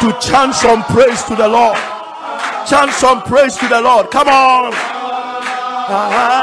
to chant some praise to the Lord. Chant some praise to the Lord. Come on. Ah.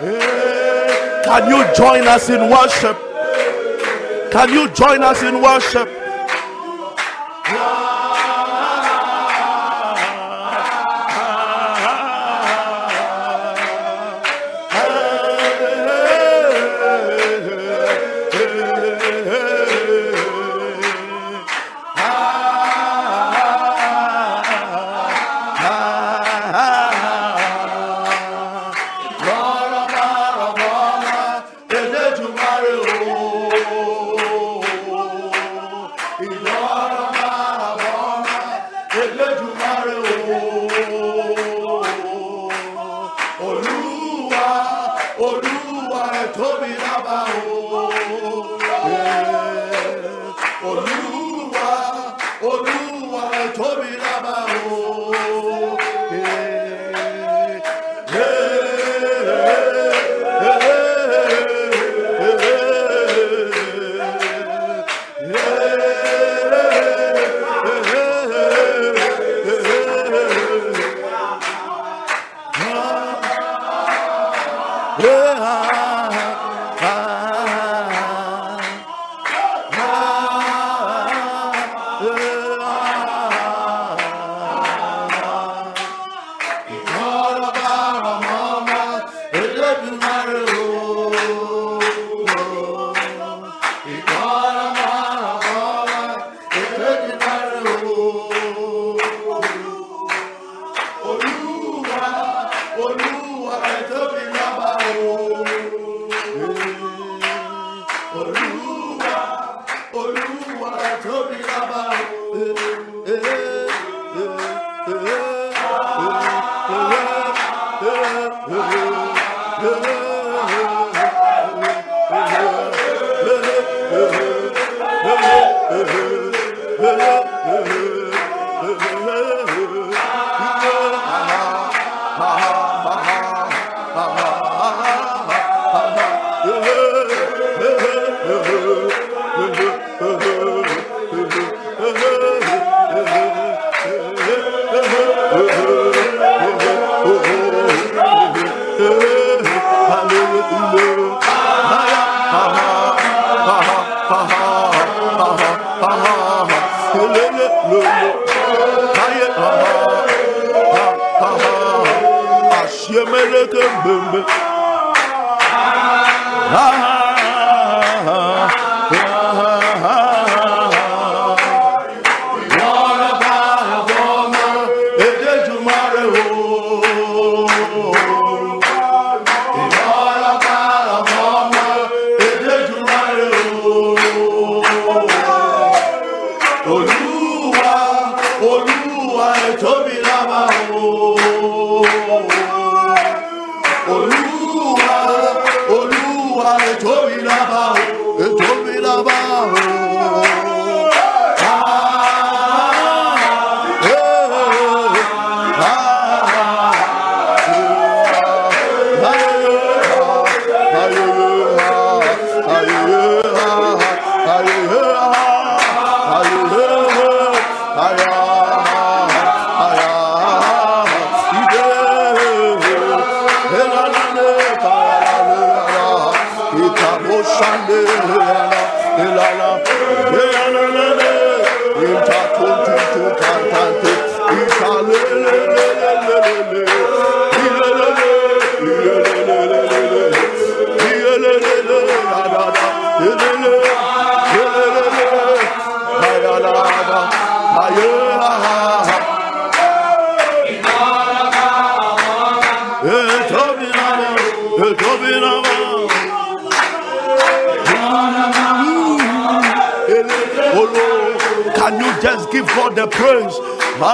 Can you join us in worship? Can you join us in worship?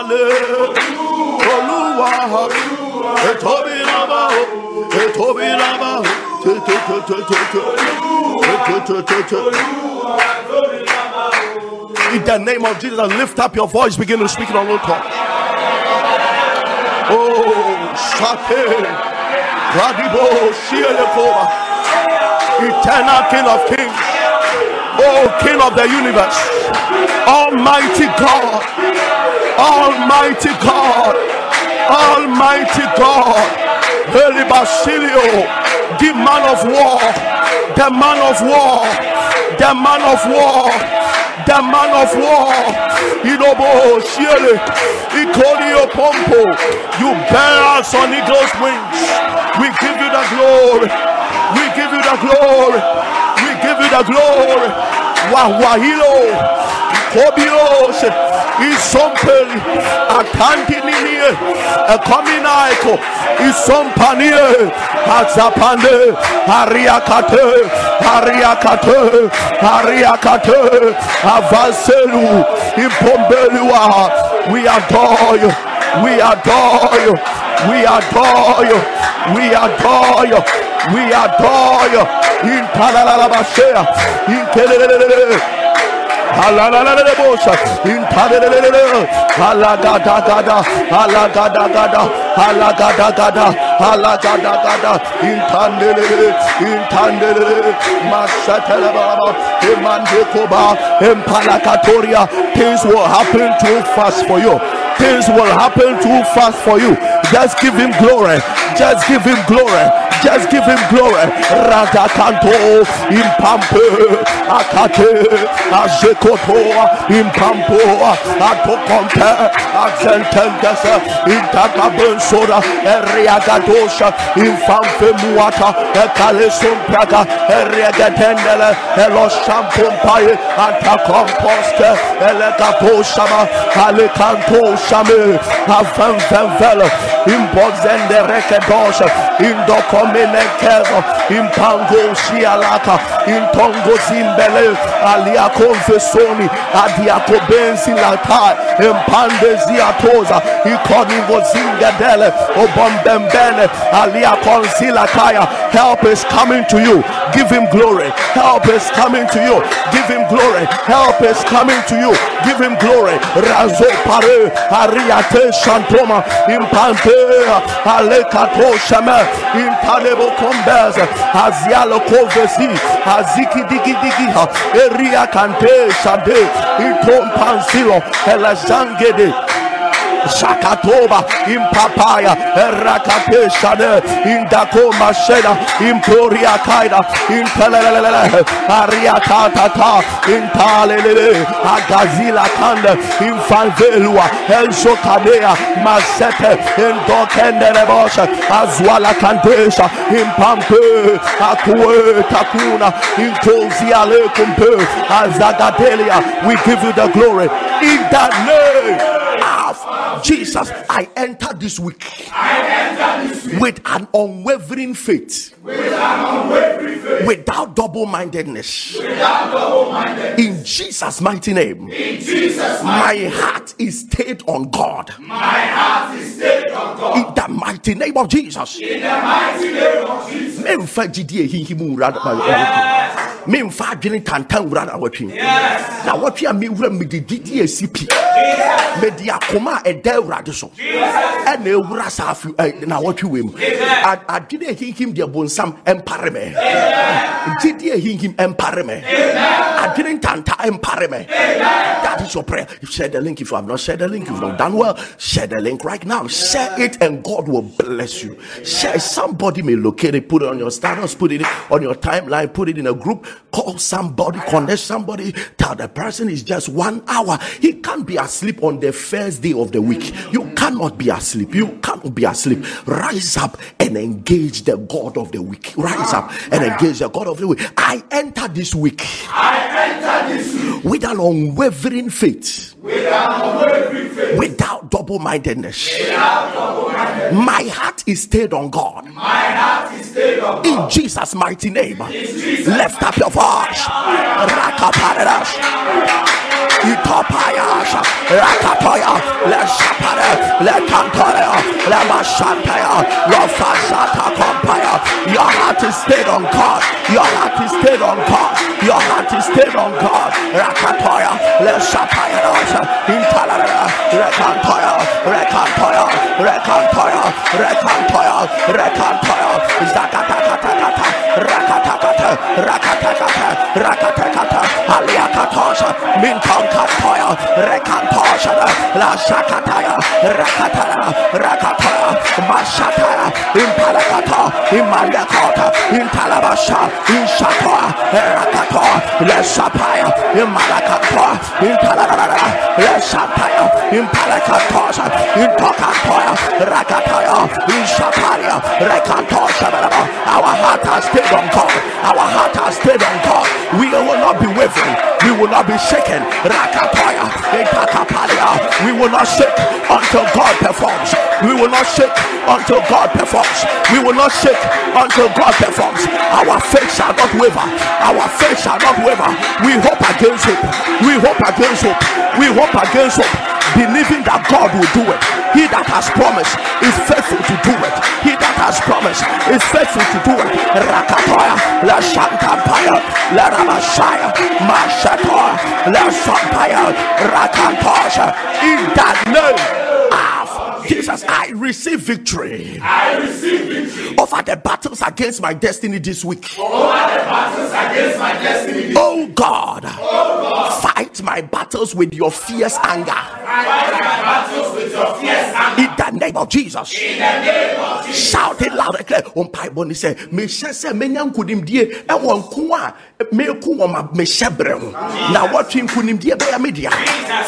Hallelujah. Etobinama, Etobinama. In the name of Jesus, lift up your voice, begin to speak in a little talk. Oh, Shate, Radibo, Shielekova, eternal King of Kings, oh King of the universe, Almighty God, Almighty God, Almighty God, Holy Basilio, the man of war, the man of war, the man of war the man of war. Inobo Shiele, Ikonio Pompo. You bear us on eagle's wings. We give you the glory. We give you the glory. We give you the glory. Wahwahilo, Kobios isompeli akandininie ekominaiko isompanie azapande ariakate ariakate ariakate avaselu impombeliwa we adore you we adore you we adore you we adore. you we adore you. In talalabashea in Empalakatoria, things will happen too fast for you. Things will happen too fast for you. Just give him glory. Just give him glory. Just give him glory. Radakanto impampe akate azekoto impampo atokompe azentendese intakabensora eriagadosha infampe muata ekalesumpraga eriagatendele eloshampumpaye atakomposte elegaposhama alekantoshame avemvemvele imbozende indoko Menekero, Impango Shialaka, Intongo Zimbele, Alia Confessoni, Adiako Benzi Lata, Impande Ziatoza, Ikonigo Zingadele, Obombembene, Alia Consilakaya. Help is coming to you. Give him glory. Help is coming to you. Give him glory. Help is coming to you. Give him glory. Razo Pare, Ariate Shantoma, Impante, Alekato Impante. Kalebo Kombez, Azialo Kovesi, Aziki Digi Digi, Eria Kante Shade, Itom Pansilo, Elazangede. Shakatoba in Papaya, Rakapeshade, in Dakoma Sheda, in Poria Kaida, in Pelele, Ariatata, in Talele, Agazila Kanda, in Fanvelua, El Sokadea, Masete, in Dokende Dokenderebosha, Azwala Kandesha, in Pampe, Akue Takuna, in Toziale Kumpe, Azagadelia. We give you the glory in that name Jesus, I enter this week, this week with an unwavering faith, with an unwavering faith without double mindedness. In Jesus' mighty name, in Jesus' my heart is stayed on God. My heart is stayed on God. In the mighty name of Jesus. In the mighty name of Jesus. Memfa adwene tantan wura na watwe na watwe a mewura mede gyidi asi pi. Mede akoma a ɛda awurade so. Ɛna ɛwura saa na watwe wei mu. Adwene ɛhinhim deɛ bonsam ɛmpare me. Gyidi ɛhinhim ɛmpare me. Adwene ntanta ɛmpare me. That is your prayer. Share the link if you have not shared the link. If you've done well share the link right now. Share it and God will bless you. Share somebody may locate it put it on your status put it on your timeline put it in a group Call somebody, connect somebody, tell the person is just one hour. He can't be asleep on the first day of the week. You cannot be asleep. You cannot be asleep. Rise up and engage the God of the week. Rise up and engage the God of the week. I enter this week. I enter this week with an unwavering faith. With unwavering faith. without double mindedness. My heart is stayed on God. My heart is stayed on God. In Jesus' mighty name. Lift up your voice. Rakaparadas. Itopayas. Rakatoya. Leshapare. Lekantoya. Lemashantaya. Lofasata kompaya. Your heart is stayed on God. Your heart is stayed on God. Your heart is stayed on God. Rakatoya. Leshapaya. Intalara. Rekantoya. Rekantoya. Rekantoya. Rekantoya. Rekantoya. Zakatakatakata. Rakatakata. Rakatakata. Rakatakata. Aliakatosha. Mintonkatoya. Rekantosha. La Shakataya. Rakataya. Rakataya. Mashataya. Impalakata. Imalakota. Intalabasha. Inshatoa. Rakatoa. Lesapaya. Imalakatoa. Intalarara. Lesapaya. Impalakatosha. Intokatoya. Rakataya. Inshaparia. Rekantosha. Our heart has stayed on God. Our heart has stayed on God. We will not be wavering. We will not be shaken. We will not shake until God performs. We will not shake until God performs. We will not shake until God performs. Our faith shall not waver. Our faith shall not waver. We hope against hope. We hope against hope. We hope against hope. Believing that God will do it. He that has promised is faithful to do it. He that has promised is faithful to do it. Rakatoya, La Shantampaya, La Ramashaya, Mashatoya, La Sampaya, Rakantosha. In that name Jesus, I receive victory I receive victory over the battles against my destiny this week. over the battles against my destiny. Oh God, oh God. fight my battles with your fierce anger. Fight my battles with your fierce anger. In the name of Jesus. In the name of Jesus. Shout it loud and clear. On Bible, he said, "Mehyɛ sɛ menya nkonimdie ɛwɔ nko a meku wɔ ma mehyɛ brɛ ho na wɔtwe nkonimdie bɛyɛ me dea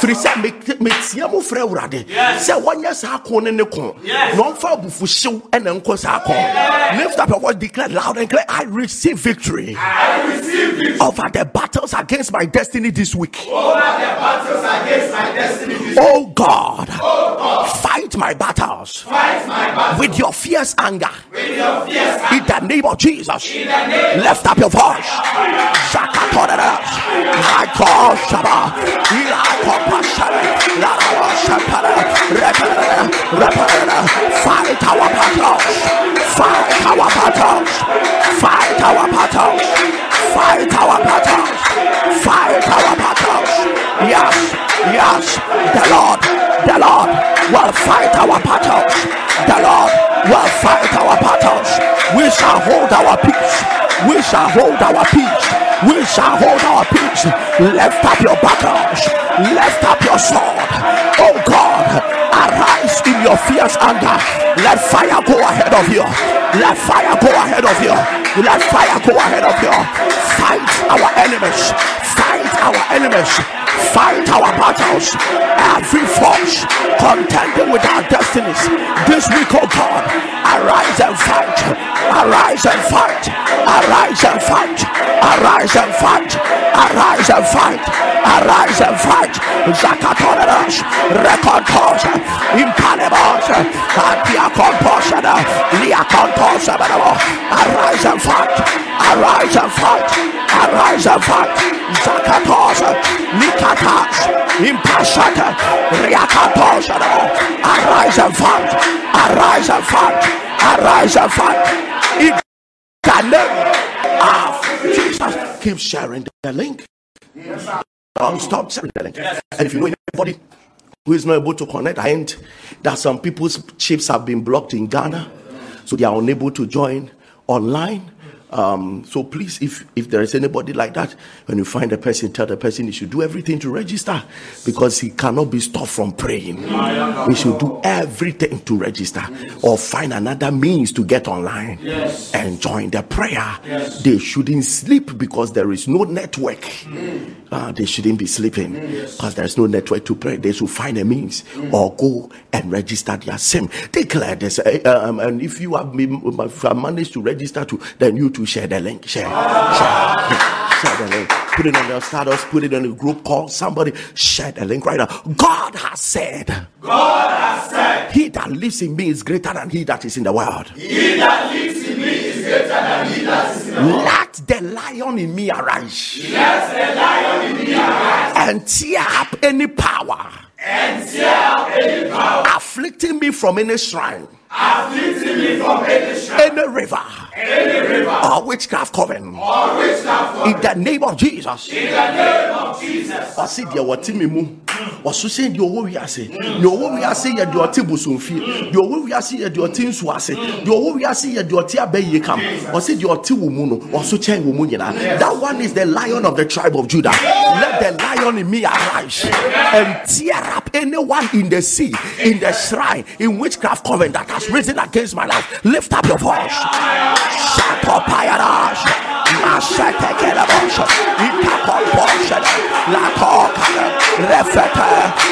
firi sɛ me- metia mo frɛ awurade sɛ wɔnyɛ saa ko ne ne ko Yes. na ɔmfa abufuhyew ɛna nkɔ saa ko lift up your voice declare loud and clear I receive victory I receive victory over the battles against my destiny this week over the battles against my destiny. this oh, oh God fight my battles Fight my battle with your fierce anger with your fierce anger. in the name of Jesus In the name Lift up your voice. Zakatoreras. Michael Shaba. Ilako Pashara. Larawa Shapara. Repara. Fight our battles. Fight our battles. Fight our battles. Fight our battles. Fight our battles. Yes. Yes. The Lord. The Lord will fight our battles. The Lord will fight our battles. We shall hold our peace. We shall hold our peace. We shall hold our peace. Lift up your battles. Lift up your sword. Oh God, arise in your fierce anger. Let fire go ahead of you. Let fire go ahead of you. Let fire go ahead of you. Fight our enemies. Fight our enemies. Fight our battles. Every force contending with our destinies. This week, oh God, arise and fight. Arise and fight. Arise and fight. Arise and fight. Arise and fight. Arise and fight. Zakatoras, Recontos, Impalebos, Antiacontos, Liacontos, Arise and fight. Arise and fight. Arise and fight. Zakatos, Nikatas, Impashata, Riakatos, Arise and fight. Arise and fight. Arise and fight. In the name of Jesus. Keep sharing the link. Don't stop sharing the link. And if you know anybody who is not able to connect, I ain't that some people's chips have been blocked in Ghana, so they are unable to join online. Um, so please, if if there is anybody like that, when you find a person, tell the person he should do everything to register because he cannot be stopped from praying. He should do everything to register or find another means to get online and join the prayer. They shouldn't sleep because there is no network. Uh, they shouldn't be sleeping because there is no network to pray. They should find a means or go and register their SIM. Declare this. uh, um, and if you have, been, if you have managed to register to, then you to share the link. Share. Share. Share the link. Put it on your status. Put it in the group call. Somebody share the link right now. God has said. God has said, He that lives in me is greater than he that is in the world. He that lives in me is greater than he that is in the world. Let the lion in me arise Let the lion in me arise and tear up any power and tear up any power afflicting me from any shrine, afflicting me from any shrine, any river, or witchcraft coven. or witchcraft. In the name of Jesus. In the name of Jesus. ɔse deɛ wɔte me mu ɔso sɛ deɛ ɔwɔ wiase deɛ ɔwɔ wiase yɛ deɛ ɔte bosomfie deɛ ɔwɔ wiase yɛ deɛ ɔte nsu ase deɛ ɔwɔ wiase yɛ deɛ ɔte abɛyie kam ɔse deɛ ɔte wɔ mu no ɔso kyɛn wɔ mu nyinaa that one is the lion of the tribe of judah let the lion in me arise and tear up anyone in the sea in the shrine in witchcraft coven that has risen against my life lift up your voice shut up Ayarash. Masete kelebosha. Itakon bosha. La toka. Refete.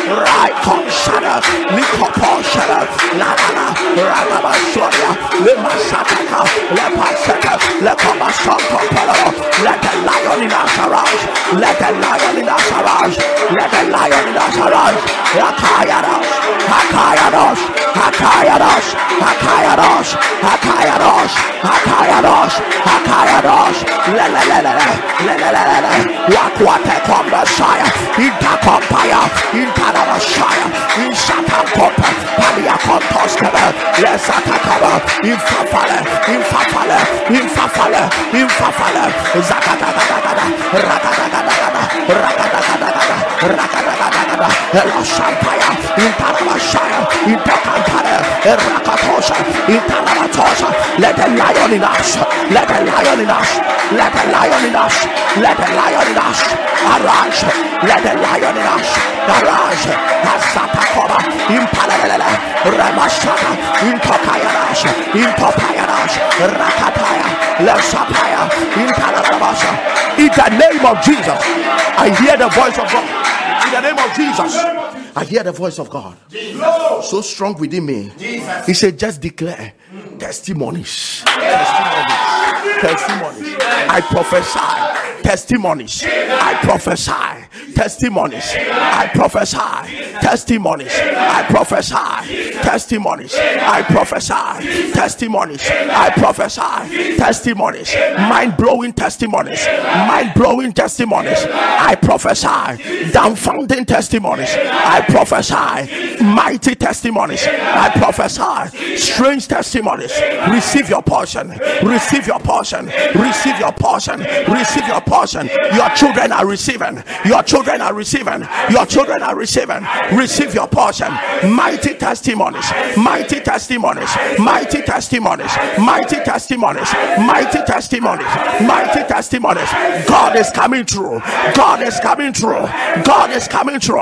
Raikon shada. Liko posha. La la la. Ragaba shoria. Lima sataka. Lepa seta. Lekoma sonto palo. Let the lion in us arise. Let the lion in us arise. Let the lion in us arise. Hakayaros. Hakayaros. Hakayaros. Hakayaros. Hakayaros. Hakayaros. Hakayaros. Le le le le le. Wakwate kombasaya. Intakompaya. Intanamashaya. Inshatankopa. Palia kontoskebe. Lesatakaba. Infafale. Infafale. Infafale. Infafale. Zakatagada. Rakatagada. Rakatagada. Rakatagada. Elo Let the lion in us. Let the lion in us. Let the lion in us. Let the lion in us. Arise. Let the lion in us. Arise. Asatakoba. Impalelele. Ramashata. Intokayanash. Intopayanash. Rakataya. Lesapaya. Intalarabasha. In the name of Jesus, I hear the voice of God. In the name of Jesus, I hear the voice of God so strong within me. He said, just declare testimonies. Testimonies. Testimonies. I prophesy. Testimonies. I prophesy. Testimonies. I prophesy. Testimonies. I prophesy. Testimonies. I prophesy. Testimonies. I prophesy. Testimonies. Mind blowing testimonies. Mind blowing testimonies. I prophesy. Dumbfounding testimonies. I prophesy. Mighty testimonies. I prophesy. Strange testimonies. Receive your portion. Receive your portion. Receive your portion. Receive your portion. Your children are receiving. Your children are receiving. Your children are receiving. Receive your portion. Mighty testimonies. Mighty testimonies. Mighty testimonies. Mighty testimonies. Mighty testimonies. Mighty testimonies. God is coming through. God is coming through. God is coming through.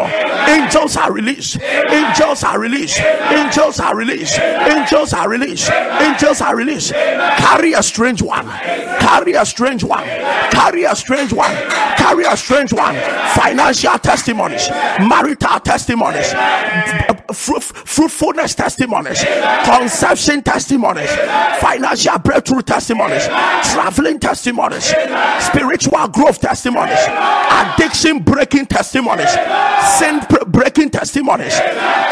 Angels are released. Angels are released. Angels are released. Angels are released. Angels are released. Carry a strange one. Carry a strange one. Carry a strange one. Carry a strange one. Financial testimonies. Marital testimonies. Fruit, fruitfulness testimonies. Conception testimonies. Financial breakthrough testimonies. Traveling testimonies. Spiritual growth testimonies. Addiction breaking testimonies. Sin breaking testimonies.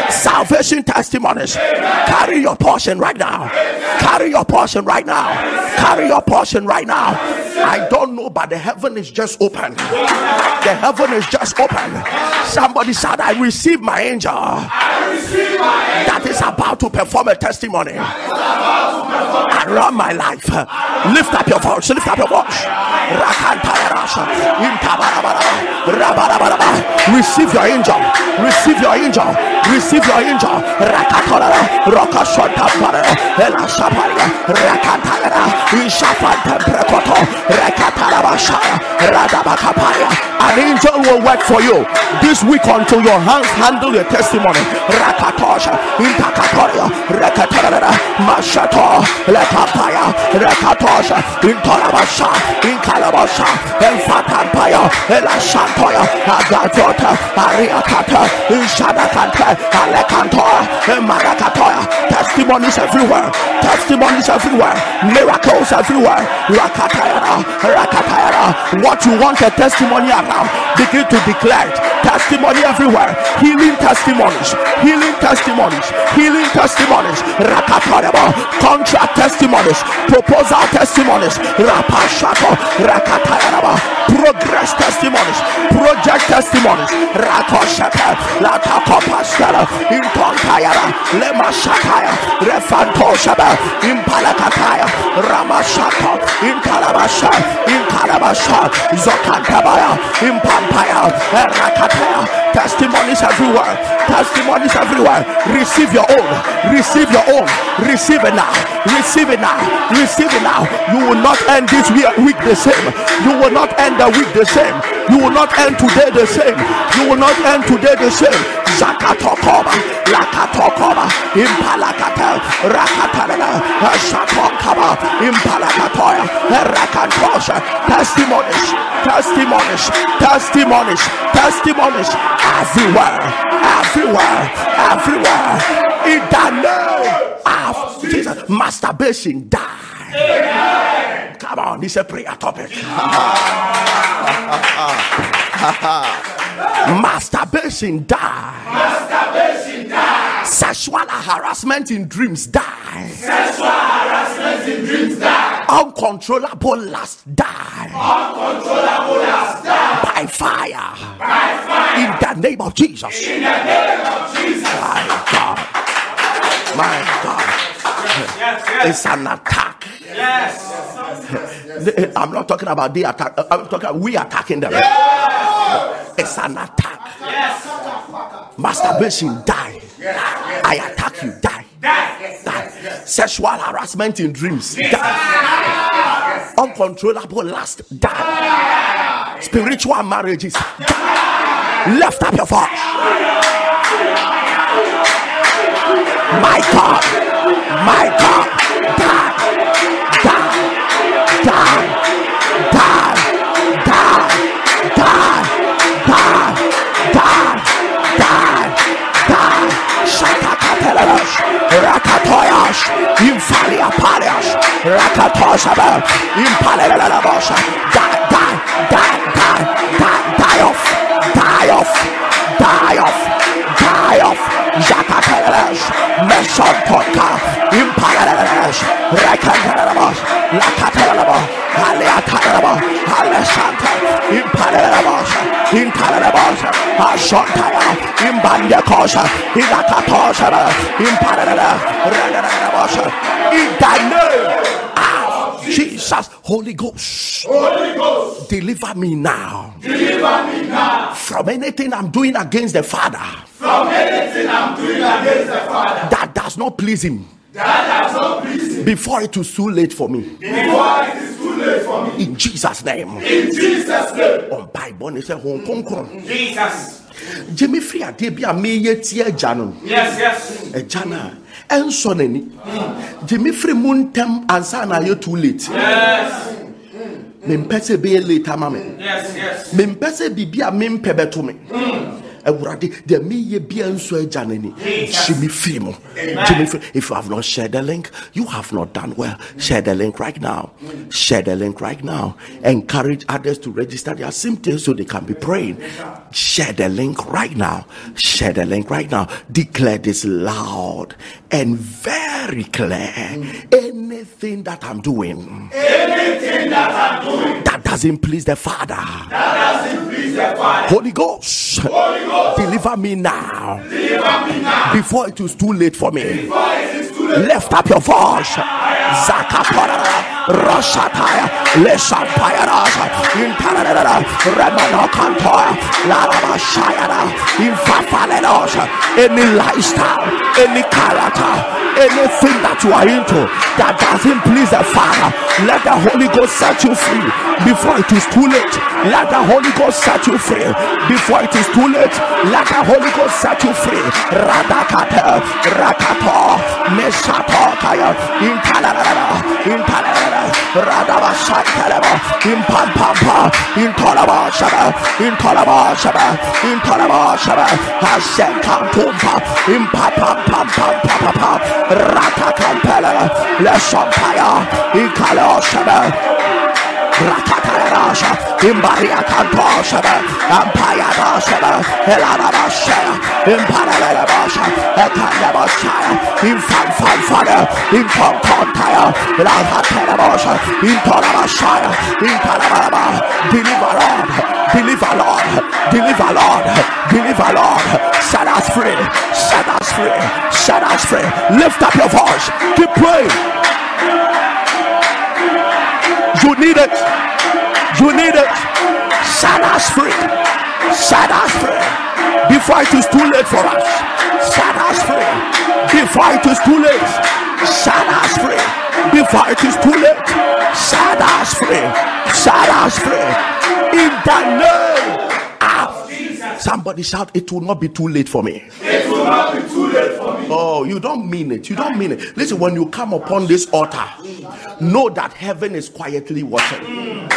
Salvation testimonies. Carry your portion right now. Carry your portion right now. Carry your portion right now. I don't know, but the heaven is just open. The heaven is just open. Somebody said, I receive my angel to perform a testimony around my life. Lift up your voice. Lift up your voice. Receive your angel. Receive your angel receive your angel. Rakatara rakashota para ela shaparia rakatara ishapanta prekoto rakatara basha radabakapaya an angel will work for you this week until your hands handle your testimony. Rakatosha intakatoria rakatara mashato lekapaya rakatosha intorabasha inkalabasha elfatampaya elashantoya agadota ariakata inshadakanta testimonies everywhere, testimonies everywhere, miracles everywhere, Rakatayara, Rakatayara. What you want a testimony around, begin to declare it. Testimony everywhere, healing testimonies, healing testimonies, healing testimonies, Rakataraba, contract testimonies, proposal testimonies, Rapashato, progress testimonies, project testimonies, Rakoshata, Latakopastara, Intontayara, Lemashataya, Refantoshaba, Impalakataya, Ramashata, Intalabasha, Intalabasha, Zokantabaya, Impampaya, Rakataya, testimonies everywhere, testimonies everywhere. Receive your own, receive your own, receive it now, receive it now, receive it now. You will not end this week the same, you will not end the week the same, you will not end today the same, you will not end today the same. Zakatokoba, Lakatokoba, Impalakata, Rakatanana, Shatokaba, Impalakatoya, Rakantosha, testimonies, testimonies, testimonies, testimonies everywhere, everywhere, everywhere. In the name of Jesus, masturbation die. Come on, this is a prayer topic. Masturbation die. Masturbation die. Sexual harassment in dreams die. Sexual harassment in dreams die. Uncontrollable lust die. Uncontrollable lust die. By fire. By fire. In the name of Jesus. In the name of Jesus. My God. My God. Yes, yes. It's an attack. Yes. I'm not talking about the attack. I'm talking we attacking them. It's an attack. Yes. Masturbation, die. I attack you, die. Die. Die. Sexual harassment in dreams, die. Uncontrollable lust, die. Spiritual marriages, die. Lift up your voice. My God, my God, die, die, die, Rakatoyash, Infalia Paliash, Rakatosaba, Impalelabosh, die, die, die, die, die, die off, die off, die off, die off. Lakatelabo, Haliatalabo, Halesanta, Impalelabosh, Impalelabosh, Ashontaya, Imbandekosha, Ilakatosha, Impalela, Radanabosh, in the name of Jesus, Holy Ghost, Holy Ghost. deliver me now Deliver me now from anything I'm doing against the Father from anything I'm doing against the Father. that does not please Him. Before it is too late for me. Before it is too late for me. In Jesus' name. In Jesus' name. On Bible, ne sɛ Hong Kong Jesus. me firi adeɛ bi a meyɛ tie agya no Yes, yes. agya no a ɛnsɔ n'ani me firi mu ntɛm ansa na ayɛ too late Yes. mempɛ sɛ ɛbɛyɛ late ama me Yes, yes. mempɛ sɛ biribi a mempɛ bɛto me awurade deɛ meyɛ bia nso agya n'ani gye me firi mu. Gye me firi if you have not shared the link you have not done well. Share the link right now. Share the link right now. Encourage others to register their symptoms so they can be praying. Share the link right now. Share the link right now. Declare this loud and very clear anything that i'm doing Anything that I'm doing that doesn't please the father that doesn't please the Father. holy ghost Holy Ghost. deliver me now Deliver me now. before it is too late for me Before it is too late. lift up your voice zakapara Roshataya, Leshampayarasa, Intanada, Remano Cantoya, Laraba Shayara, Infafalerosa, any lifestyle, any character, anything that you are into that doesn't please the Father, let the Holy Ghost set you free before it is too late. Let the Holy Ghost set you free before it is too late. Let the Holy Ghost set you free. Radakata, Rakato, Meshato, Kaya, Intalara, Intalara, Radaba Shakalaba, Impampampa, Intalaba Shaba, Intalaba Shaba, Intalaba Shaba, Hashem Kampumpa, Impampampa, Ratakampela, Leshampaya, Inkalo Shaba. Rakatarasha, Imbaria Kantoshaba, Ampayadashaba, Elanabashaya, Imparalabasha, Ekanabashaya, Infanfanfada, Infankontaya, Lavatarabasha, Intorabashaya, Intarababa, deliver Lord, deliver Lord, deliver Lord, deliver Lord, set us free, set us free, set us free. Lift up your voice, keep praying. You need it. You need it. Set us free. Set us free. Before it is too late for us. Set us free. Before it is too late. Set us free. Before it is too late. Set us free. Set us free. In the name of Jesus. Somebody shout, It will not be too late for me. It will not be too late for me. Oh, you don't mean it. You don't mean it. Listen, when you come upon this altar, know that heaven is quietly watching.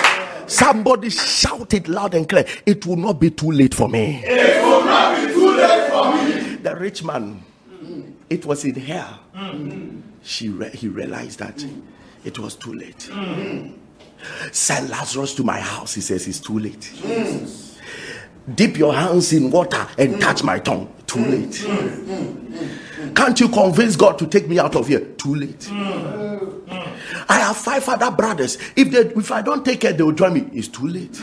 Somebody shout it loud and clear. It will not be too late for me. It will not be too late for me. The rich man, it was in her. She re- he realized that it was too late. Send Lazarus to my house. He says it's too late. Dip your hands in water and touch my tongue. Too late. Can't you convince God to take me out of here? Too late. I have five other brothers. If they, if I don't take care, they will join me. It's too late.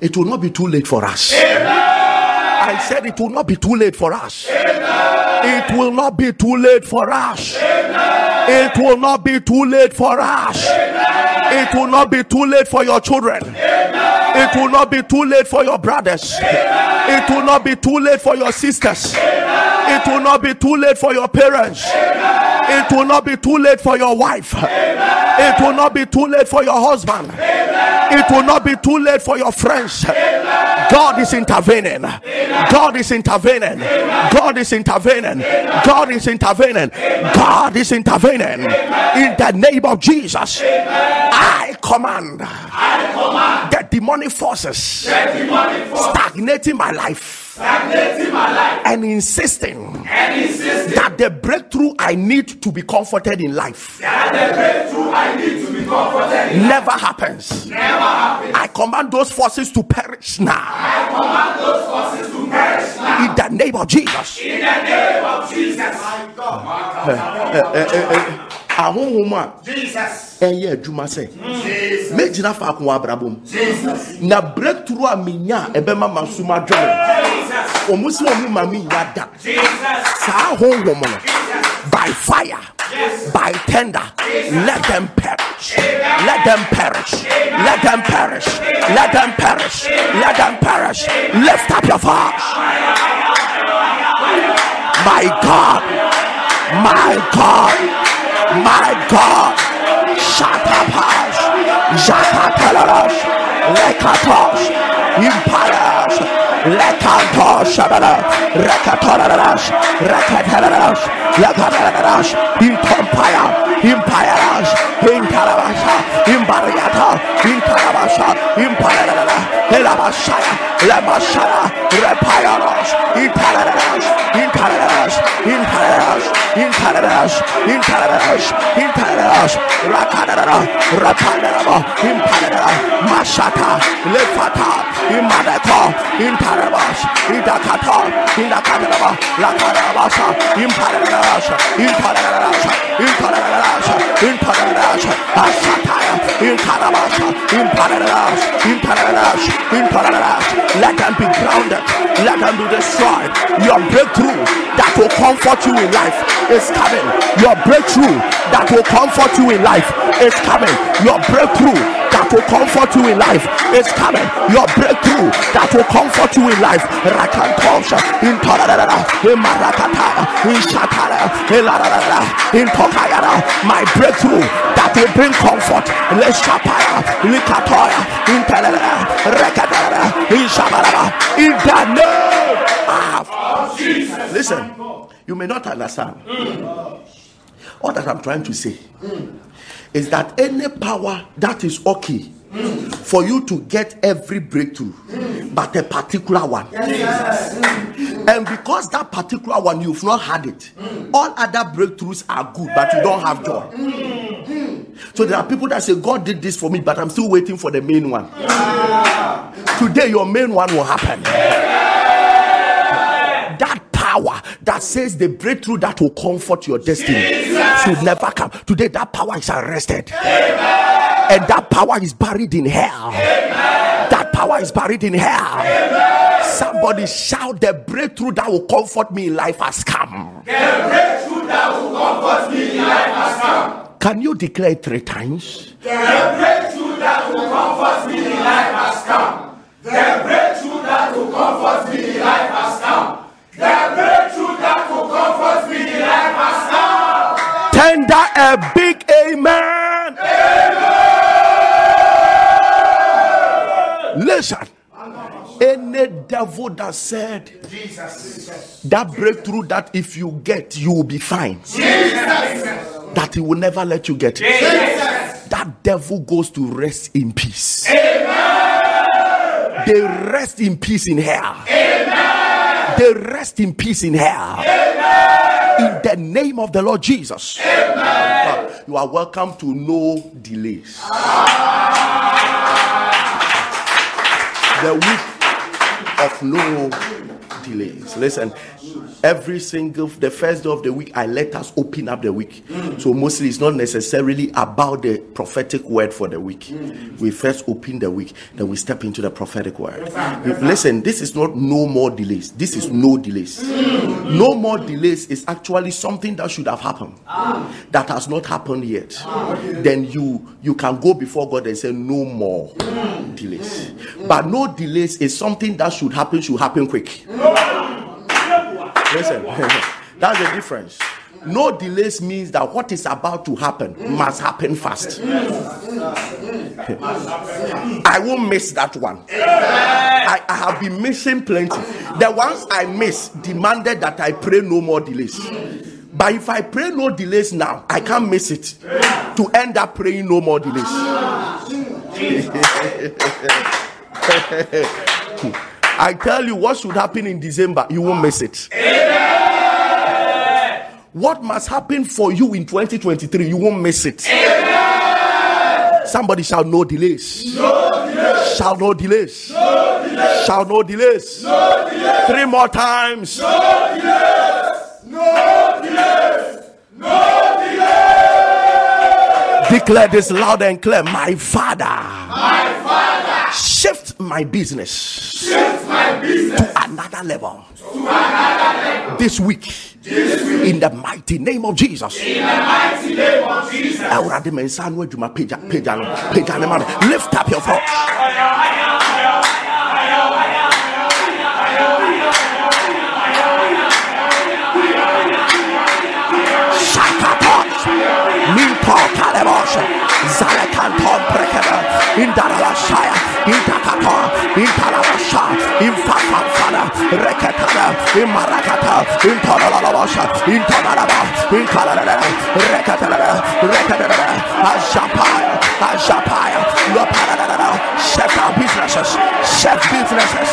It will not be too late for us. I said it will not be too late for us. It will not be too late for us. It will not be too late for us. It will not be too late for your children. It will not be too late for your brothers. It will not be too late for your sisters. It will not be too late for your parents. It will not be too late for your wife. It will not be too late for your husband. It will not be too late for your friends. God is intervening. God is intervening. God is intervening. God is intervening. God is intervening. In the name of Jesus, I command the demonic forces stagnating my life and insisting and insisting that the breakthrough I need to be comforted in life never happens. I command those forces to perish now I command those forces to perish now in the name of Jesus. in the name of Jesus. ahonhom a Jesus. ɛyɛ adwuma sɛ Jesus. mɛgyina faako abrabɔ mu Jesus. na breakthrough a ɛbɛma ma so madwene Jesus. ɔmo sɛ ɔmo ma menya da Jesus. saa honhom no by fire by tender. Let them perish. Let them perish. Let them perish. Let them perish. Let them perish. Lift up your voice. My god. My god. My god. Shatapash japatalash lekatos. Imparash lekantos shabala rekatolash rekatalash lekatalash intompaya impayarash inkarabasha imbariata inkarabasha impayarala elabashaya lemashaya repayarosh inkarabasha inkarabasha inkarabasha inkarabasha inkarabasha inkarabasha rakadara rakadara impayara mashata lefata imadeko inkarabasha idakata indakadara lakarabasha imparabasha imparabasha imparabasha imparabasha ashataya in Karabasha, in Paradash, in Paradash. Let them be grounded, let them be destroyed. Your breakthrough that will comfort you in life is coming. Your breakthrough that will comfort you in life is coming. Your breakthrough that will comfort you in life is coming. Your breakthrough that will comfort you in life. Rakantosha in Tarada, in Marakata, in Shatara, in Larada, in Tokayara. My breakthrough that will bring comfort. Let's Shapaya, Likatoya, in Tarada, Rekatara, in Shabaraba, in the name of Jesus. Listen, you may not understand. All that I'm trying to say is that any power that is okay for you to get every breakthrough, but a particular one. And because that particular one you've not had it, all other breakthroughs are good, but you don't have joy. So there are people that say, God did this for me, but I'm still waiting for the main one. Today, your main one will happen. That power that says the breakthrough that will comfort your destiny should never come. Today, that power is arrested. And that power is buried in hell. That power is buried in hell. Somebody shout, The breakthrough that will comfort me in life has come. The breakthrough that will comfort me in life has come. Can you declare it three times? The breakthrough that will comfort me in life has come. The breakthrough that will comfort me in life has come. The breakthrough a big amen. Listen. Any devil that said Jesus. that breakthrough that if you get, you will be fine. That he will never let you get it. That devil goes to rest in peace. They rest in peace in hell. They rest in peace in hell. In the name of the Lord Jesus. Uh, You are welcome to no delays. The week of no delays. Listen, every single the first day of the week, I let us open up the week. Mm. So mostly it's not necessarily about the prophetic word for the week. Mm. We first open the week, then we step into the prophetic word. Listen, this is not no more delays. This is no delays. Mm. No more delays is actually something that should have happened ah. that has not happened yet. Ah, then you you can go before God and say no more delays. But no delays is something that should happen should happen quick. Listen, that's the difference. No delays means that what is about to happen must happen fast. I won't miss that one. I, I have been missing plenty. The ones I miss demanded that I pray no more delays. But if I pray no delays now, I can't miss it to end up praying no more delays. I tell you what should happen in December, you won't miss it. What must happen for you in 2023, you won't miss it. Somebody shall no delays. Shall no delays. Shall no delays. Three more times. Declare this loud and clear. My father. My Father, Shift my business shift my business to another level to another level. this week. In the mighty name of Jesus. In the mighty name of Jesus. Awurade me nsa ano adwuma pagya pagya no pagya ne ma me lift up your voice Shakatot Minto Kalebosha Zalekanton Prekada Indarabashaya Intakato Intarabasha Infafanfana Rekatana Imarakata. Intorabasha Intoraba Intoraba Rekatana Rekatana Ashapaya Ashapaya Loparada Shift our businesses shift businesses,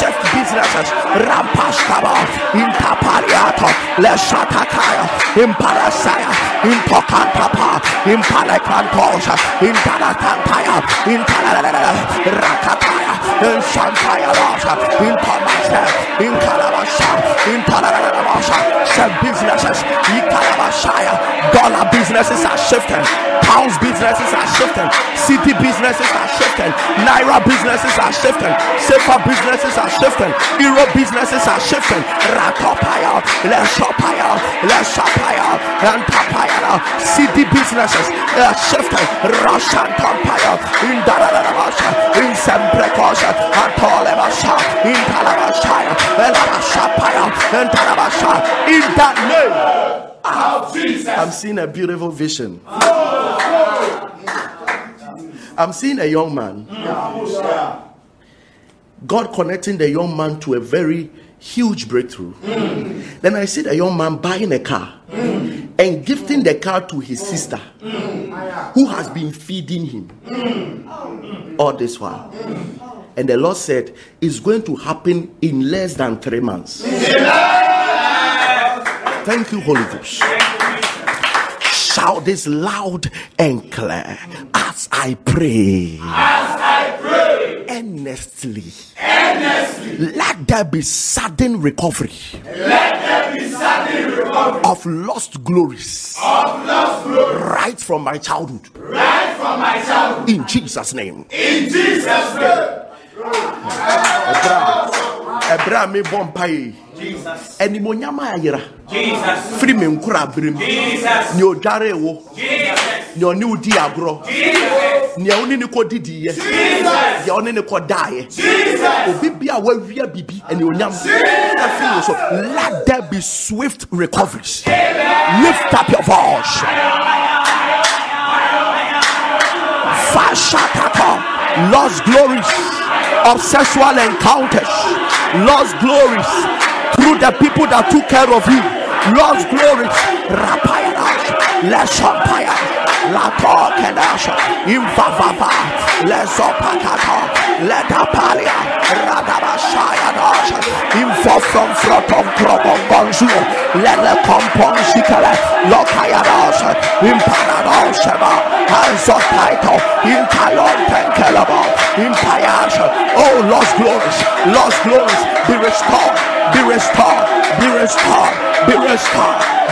shift businesses. Rampashkaba, Intapariato, Leshatakaya, Imparasaya, Impokantapa, Impalekantosha, Intalatantaya, Intalalala, Rakataya, Inshantaya Rasha, Impamasa, Inkalabasha, Intalalabasha, shift businesses, Ikalabashaya, dollar businesses are shifting, pounds businesses are shifting, cedi businesses are shifting, naira businesses are shifting, safer businesses are shifting, euro businesses are shifting, Rakopaya, Leshopaya, Leshopaya, and Tapaya, cedi businesses are shifting, Russian Tapaya, in Darabasha, in Semprecosha, and Tolebasha, in Talabashaya, and Labashapaya, and Talabasha, in that name. Jesus. I'm seeing a beautiful vision. Oh, I'm seeing a young man. God connecting the young man to a very huge breakthrough. Then I see the young man buying a car and gifting the car to his sister who has been feeding him all this while. And the Lord said, It's going to happen in less than three months. Thank you, Holy Ghost. Shout this loud and clear as I pray. As I pray, Earnestly, earnestly, let there be sudden recovery let there be sudden recovery of lost glories of lost glory right from my childhood. right from my childhood. In Jesus' name. In Jesus' name. ɛberɛ a mebɔ mpae Jesus. Animonyam a Jesus. firi me nkora berem Jesus. nea ɔdware wo. Nea ɔne wo di agorɔ nea wo ne kɔdidiiɛ Jesus. deɛ ɔne ne kɔdaeɛ Jesus. obi bi a wawia biribi animonyam afiri wo so let there be swift recoveries. Lift up your voice. Fashataka, lost glories. Of sexual encounters, lost glories through the people that took care of you, lost glories. Rapayana, Leshampaya, Lato Kenasha, Imvavava, Lesopakata, Letapalia, Radabashaya Dasha, Info from Froton Krobon Bonjour, Lele Compon Shikale, Lokayadasha, Impanadosha, Hands of title, Intalon Tenkelaba, Impayasha, oh lost glories, lost glories, be restored, be restored, be restored, be restored,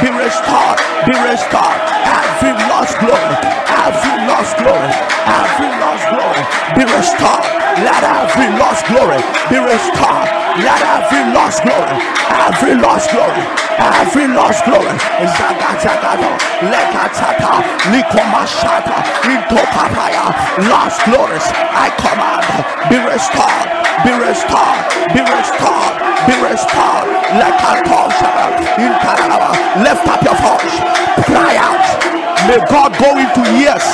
be restored, be restored. Every lost glory, every lost glory, every lost glory, be restored. Let every lost glory be restored. Let every lost glory, every lost glory, every lost glory. Zagatagado, Lekatata, Likomashata, Intopapaya, lost glories. I command, be restored, be restored, be restored, be restored. Lekatosha, Intaraba, lift up your voice, cry out. May God go into years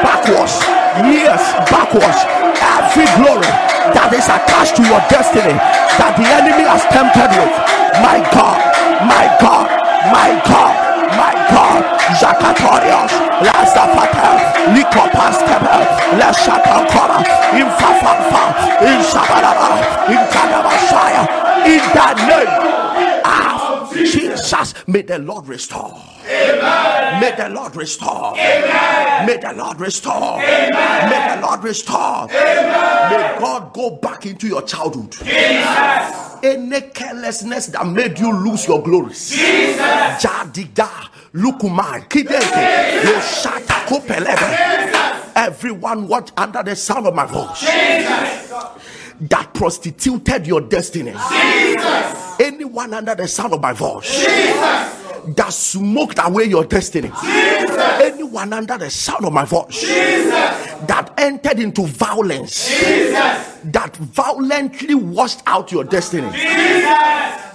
backwards, years backwards. Every glory that is attached to your destiny that the enemy has tempted with. My God, my God, my God, my God. Zakatorios, Lazafata, Likopastebe, Lashatankora, Infafafa, Inshabaraba, Intanabashaya. In that name of Jesus, may the Lord restore. Amen. May the Lord restore. Amen. May the Lord restore. Amen. May the Lord restore. Amen. May God go back into your childhood. Jesus. Any carelessness that made you lose your glories. Jadiga, Lukumai, Kidente, Yoshata Kopelebe. Everyone watch under the sound of my voice that prostituted your destiny. Anyone under the sound of my voice that smoked away your destiny. Anyone under the sound of my voice that entered into violence, that violently washed out your destiny.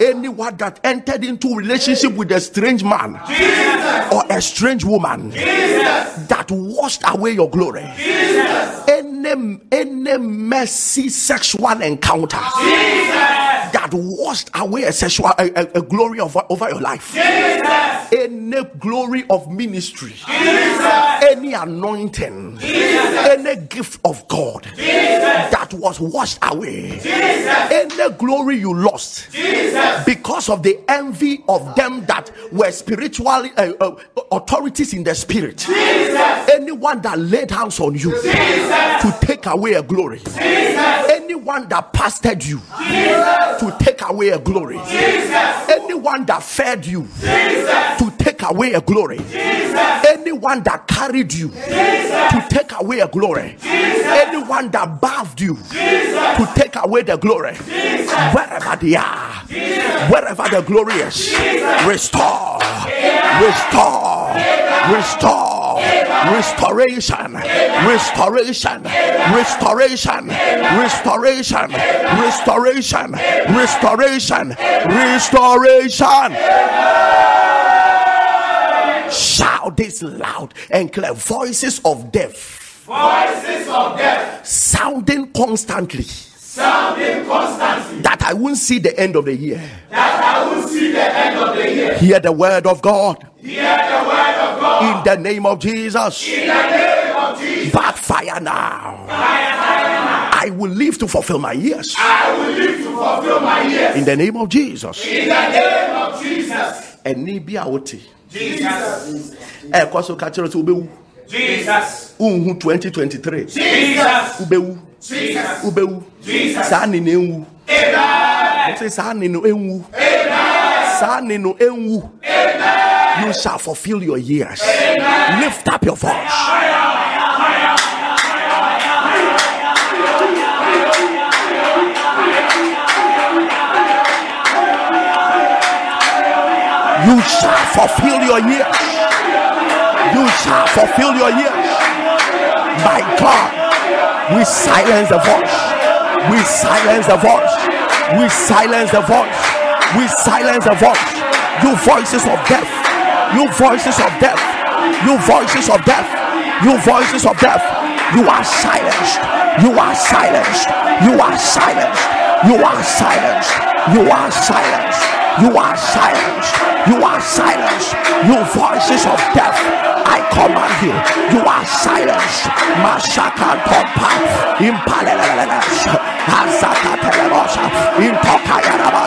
Anyone that entered into relationship with a strange man or a strange woman that washed away your glory. Any, any messy sexual encounter that washed away a sexual a, a- a glory of, over your life. Any glory of ministry, any anointing, any gift of God that that was washed away. Jesus. Any glory you lost Jesus. because of the envy of them that were spiritual uh, uh, authorities in the spirit. Jesus. Anyone that laid hands on you to take away a glory. Anyone that pastored you to take away a glory. Anyone that fed you to take away a glory. Anyone that carried you to take away a glory. Anyone that bathed you to take away the glory. Wherever they are, wherever the glory is, restore, restore, restore. Restoration, restoration, restoration, restoration, restoration, restoration, restoration. Shout this loud and clear voices of death. Voices of death. Sounding constantly. Sounding constantly. That I won't see the end of the year. That I won't see the end of the year. Hear the word of God. Hear the word of God. In the name of Jesus. In the name of Jesus. Backfire now. Fire, now. I will live to fulfill my years. I will live to fulfill my years. In the name of Jesus. In the name of Jesus. Ẹni bí a ɛkɔ eh, so ka kyerɛ sɛ wobɛwu wonhu 2023 wobɛwu wobɛwu saa ne no ɛnwu ɔse saa ne no ɛnwu saa ne no ɛnwu you shall fulfill your years. Lift up your voice. You shall fulfill your years. You shall fulfill your years. My God, we silence the voice. We silence the voice. We silence the voice. We silence the voice. You voices of death. You voices of death. You voices of death. You voices of death. You are silenced. You are silenced. You are silenced. You are silenced. You are silenced. You are silenced. You are silenced. You voices of death. I command you. You are silenced.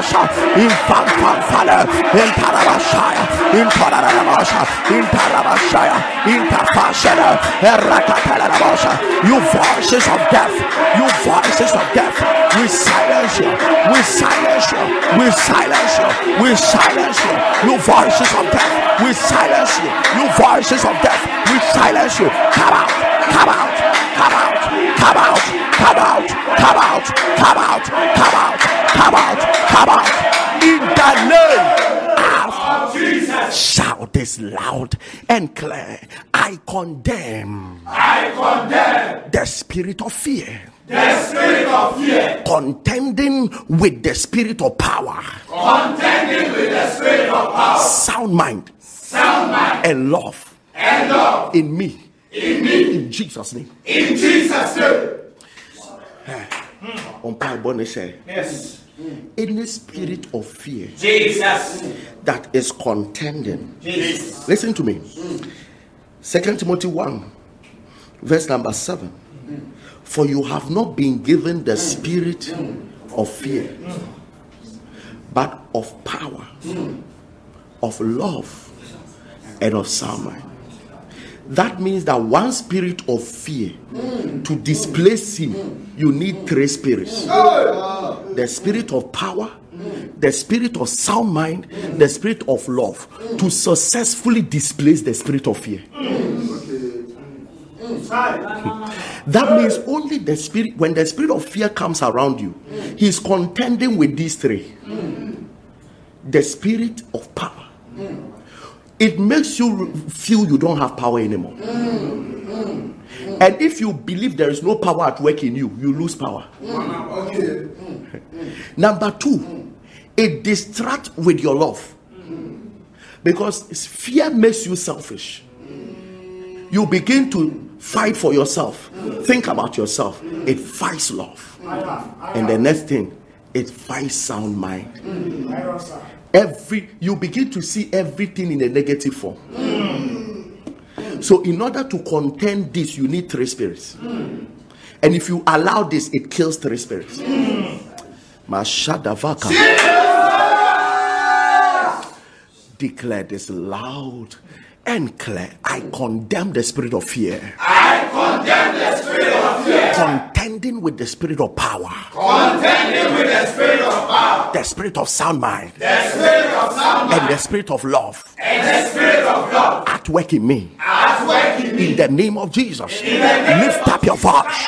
Mashaka Tompa. Impaleleleles. Azaka Telebosha. Intokayarabasha. Infamfamfale. Intarabashaya. Intarabasha. Intarabashaya. Intafashada. Erakatelebosha. You voices of death. You voices of death. We silence you. We silence you. We silence you. We silence you. You voices of death. We silence you. You voices of death. We silence you. Come out. Come out. Come out. Come out. Come out. Come out. Come out. Come out. Come out. Come out. In the name of Jesus. Shout this loud and clear. I condemn I condemn the spirit of fear the spirit of fear contending with the spirit of power, contending with the spirit of power, sound mind, sound mind, and love and love in me. in me. In Jesus' name. In Jesus' name. On Bible, they say, Yes. any spirit of fear Jesus. that is contending. Jesus. Listen to me. Second Timothy 1, verse number 7. For you have not been given the spirit of fear, but of power, of love, and of sound mind. That means that one spirit of fear to displace him, you need three spirits the spirit of power, the spirit of sound mind, the spirit of love to successfully displace the spirit of fear. That means only the spirit, when the spirit of fear comes around you, he's contending with these three the spirit of power. It makes you feel you don't have power anymore. And if you believe there is no power at work in you, you lose power. Number two, it distracts with your love. Because fear makes you selfish. You begin to fight for yourself, think about yourself. It fights love. And the next thing, it fights sound mind. Every you begin to see everything in a negative form. So, in order to contend this, you need three spirits. And if you allow this, it kills three spirits. Mashadavaka. Declare this loud and clear. I condemn the spirit of fear. I condemn the spirit of fear. Contending with the spirit of power. Contending with the spirit of power. The spirit of sound mind. The spirit of sound mind. And the spirit of love. And the spirit of love. At work in me. At work in me. In the name of Jesus. Lift up your voice.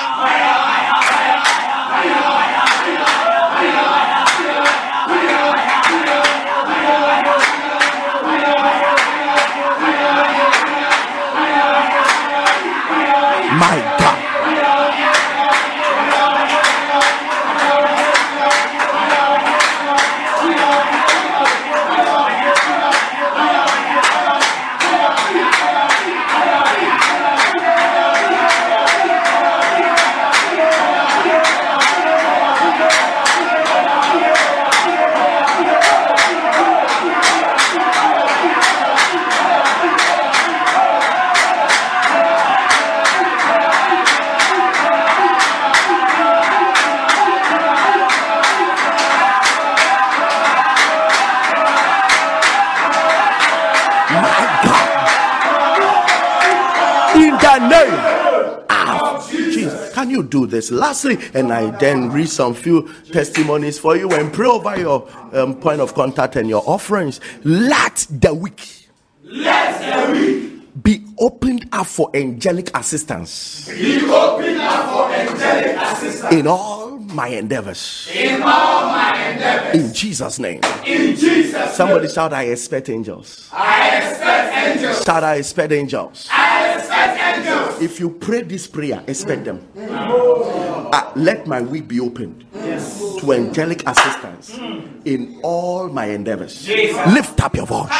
Do this? Lastly, and I then read some few testimonies for you and pray over your um, point of contact and your offerings. Let the weak Let the weak be opened up for angelic assistance be opened up for angelic assistance in all my endeavors. in all my endeavors. In Jesus' name. In Jesus' Somebody name. shout, I expect angels. I expect angels. Shout, I expect angels. I expect angels. If you pray this prayer, expect them. Uh, let my week be opened yes. to angelic assistance in all my endeavors. Lift up your voice.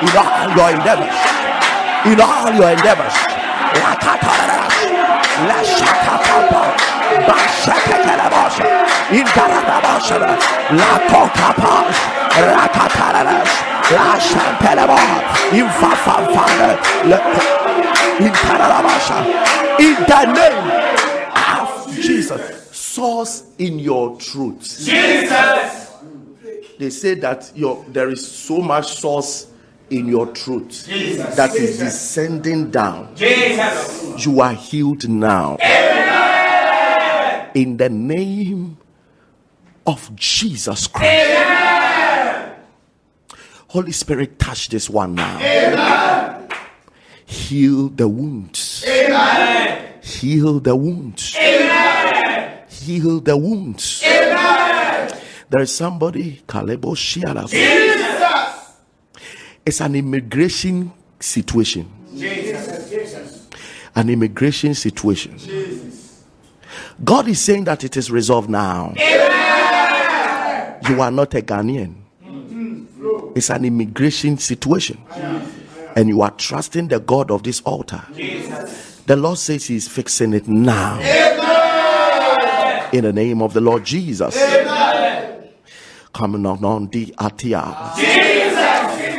In all your endeavors. In all your endeavors. Lakatarara. Lashakatapa. Bashakatarabasha. Indarabasha. Lakokapa. Rakatarara. Lashantelaba. Infafafana. Intarabasha. In the name of Jesus. Source in your truth. Jesus. They say that your there is so much source in your truth Jesus. that is descending down. Jesus. You are healed now. In the name of Jesus Christ. Holy Spirit, touch this one now. Heal the wounds. Heal the wounds. Heal the wounds. There is somebody, Kalebo Shiala. Jesus. It's an immigration situation. Jesus. An immigration situation. God is saying that it is resolved now. You are not a Ghanaian. It's an immigration situation. And you are trusting the God of this altar. The Lord says He is fixing it now. In the name of the Lord Jesus. Coming on the Atia.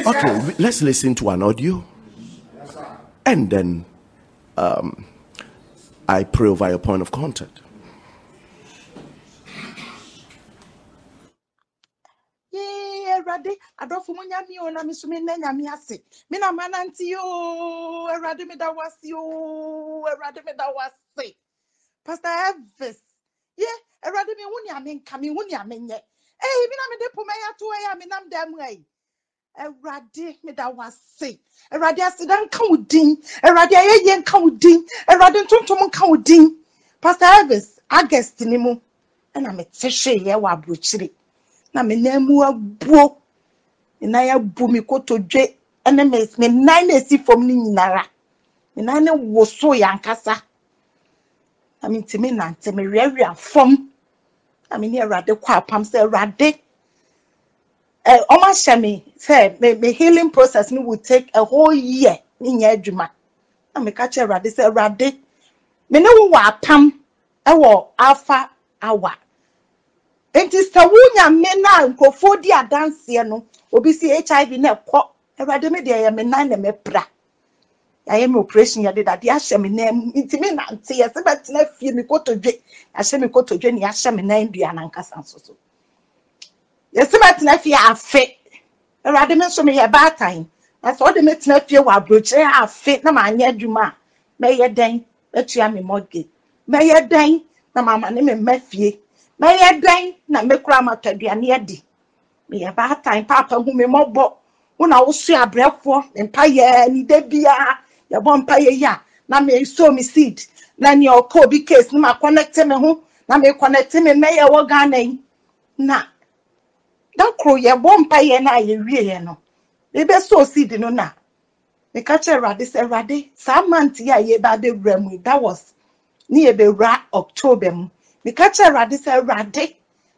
Okay, let's listen to an audio. And then um, I pray over your point of contact. yee awurade adɔfo mo nyame o na me so me nna nyame ase me na ma nante o awurade meda wo ase o awurade meda wo ase pastor elvis ye awurade me hu nea menka me hu nea menyɛ ei me na mede poma yi ato ɛ a menam da mu ai awurade meda wo ase. Awurade aseda nka wo din. Awurade ayɛyɛ nka wo din. Awurade ntontom nka wo din. Pastor elvis august ni mu ɛna mete hweeɛ wɔ aburokyire na me nan mu abuo. Me nan abu me kotodwe ɛne me me nan na esi fam no nyinara. Me nan no woso yɛ ankasa. Na mentumi nante meweawea fam. Na me ne awurade kɔ apam sɛ awurade ɛ ɔmo ahyɛ me sɛ me me healing process no will take a whole year ne nyɛ adwuma. Na meka kyerɛ awurade sɛ awurade me ne wo wɔ apam ɛwɔ alpha hour nti sɛ wo nyame no a nkurɔfoɔ di adanseɛ no obi si hiv na ɛkɔ. Awurade me deɛ yɛ me nan na mɛpra. Yɛayɛ me operation yɛde dade ahyɛ me nan mu. Nti me nante yɛsɛ bɛtena fie me kotodwe. Yɛahyɛ me kotodwe ne yɛahyɛ me nan dua nankasa nso so. Yɛsɛ bɛtena fie afe. Awurade me nso meyɛ baatan. Na sɛ wode me tena fie wɔ aburokyerɛ afe na maanyɛ adwuma a mɛyɛ dɛn? Bɛtua me mortgage. Mɛyɛ dɛn? Na mama ne me mma fie mɛyɛ dɛn na mɛkura amatɔduane adi. Meyɛ baatan paapa hu me mmɔbɔ. Wo na woso abrɛfoɔ. Me mpayɛ ne da biara yɛbɔ mpayɛ yi a na meso me seed. Na nea ɔkɔ obi case na makɔnɛte me ho. Na mekɔnɛte me. Mɛyɛ wɔ ghana yi. Na da koro yɛbɔ mpayɛ no a yɛwieɛ no mebɛsoo seed no na meka kyerɛ awurade sɛ awurade saa mante a yɛba bɛwura mu that was ne yɛbɛwura october mu. Meka kyerɛ awurade sɛ awurade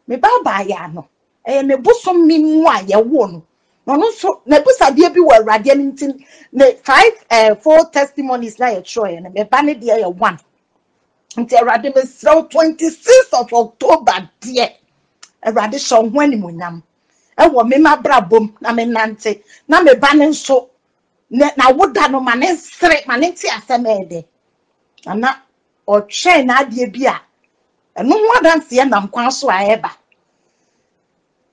me baabaayɛ ano ɛyɛ me bosom mi mu a yɛwo no. Na ɔno nso n'abusadeɛ bi wɔ awurade anim nti ne five uh, four testimonies na yɛtwerɛeɛ no. Meba ne deɛ yɛ one. Nti awurade mesrɛ wo twenty six of october deɛ awurade hyɛ wo ho animonyam ɛwɔ me mabrabom na menante na meba ne nso. Na na woda no ma ne nsere ma ne nte asɛm ɛyɛ dɛ. Ana ɔtwɛn n'adeɛ bi a ɛno ho adanseɛ nam kwan so a ɛba.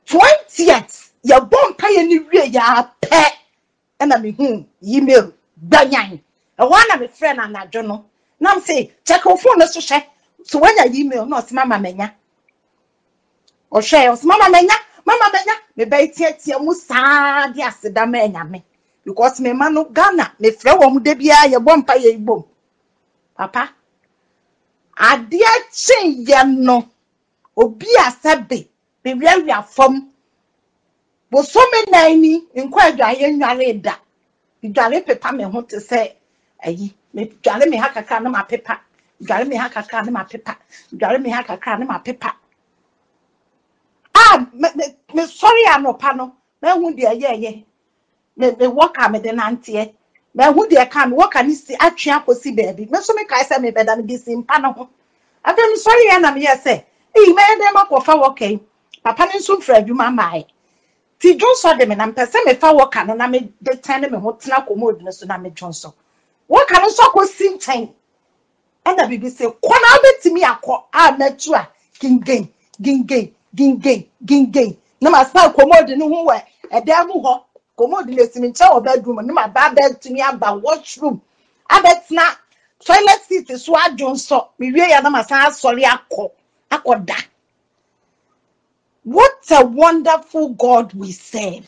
Twentieth yɛbɔ mpaeɛ no wie yɛapɛ ɛna mehu email gbanyan. Ɛhɔ na mefrɛ no anadwo no nam se kyɛke wo phone no so hyɛ so woanya email na ɔse mama manya. Ɔhwɛ ɔse mama manya mama manya mebɛyɛ teatea mu saa de aseda ma anyame because me ma no ghana mefrɛ wɔ m da biara yɛbɔ mpaeɛ yi bom. Papa adeɛ kye yɛ no obi a sɛbe bewiawia fam. Bosome nan ni nkɔ adwareɛ nnware da. Dware pepa me ho te sɛ ayi dware me ha kakra ne ma pepa. Dware me ha kakra ne ma pepa. Dware me ha kakra ne ma pepa. A me me sɔre anɔpa no mehu deɛ yɛyɛ. Me me wɔka me de nanteɛ mehu deɛ ka me wɔka ne si atwe akɔsi baabi me nso mekae sɛ mebɛda bi si mpa no ho afei me sɔre yɛ na meyɛ sɛ eyi mɛyɛ dɛ makɔfa wɔka yi papa no nso mfiri adwuma maae ti dwo nsɔ de me na mpɛ sɛ mefa wɔka no na mede tɛn me ho tena commode no so na medwo nsɔ wɔka no nso akɔsi nkyɛn ɛna biribi sɛ kɔ na wobɛtumi akɔ a matu a gingen gingen gingen gingen na masa commode no ho wɔ ɛdan mu hɔ commode no esi nkyɛn wɔ bedroom ne ma ba bɛtumi aba washroom. Abɛtena toilet seat so adwo nsɔ mewie yɛ na masan asɔre akɔ akɔda what a wonderful god we serve.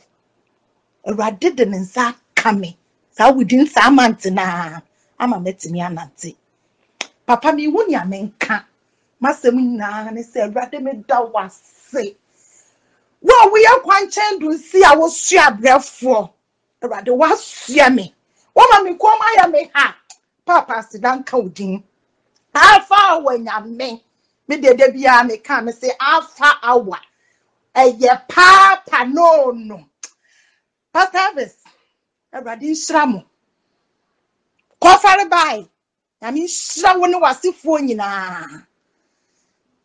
Awurade de ne nsa aka me saa within saa month naa ama mɛtumi anante papa mehu nea menka masɛm nyinaa ne sɛ awurade meda wo ase wo a woyɛ kwankyɛn do nsi a wosua abrɛfoɔ awurade woasua me. Woma me kɔm ayɛ me ha. Papa aseda nka wo din. Alfa awa nyame. Me dede biara meka me sɛ alfa awa. Ɛyɛ paapa no no. Pastor elvis awurade nhyira mo. Kɔfare bae. Nyame nhyira wo ne w'asefoɔ nyinaa.